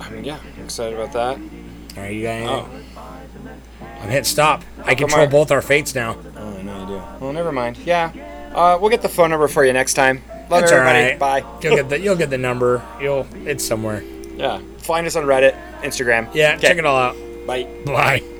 I mean, yeah, I'm excited about that. all right, you got anything? Oh, I'm hitting stop. I control on. both our fates now. oh, I know you do. Well, never mind. Yeah, uh, we'll get the phone number for you next time. Love That's everybody. right. Bye. You'll get *laughs* the you'll get the number. You'll it's somewhere. Yeah, find us on Reddit, Instagram. Yeah, Okay. check it all out. Bye. Bye.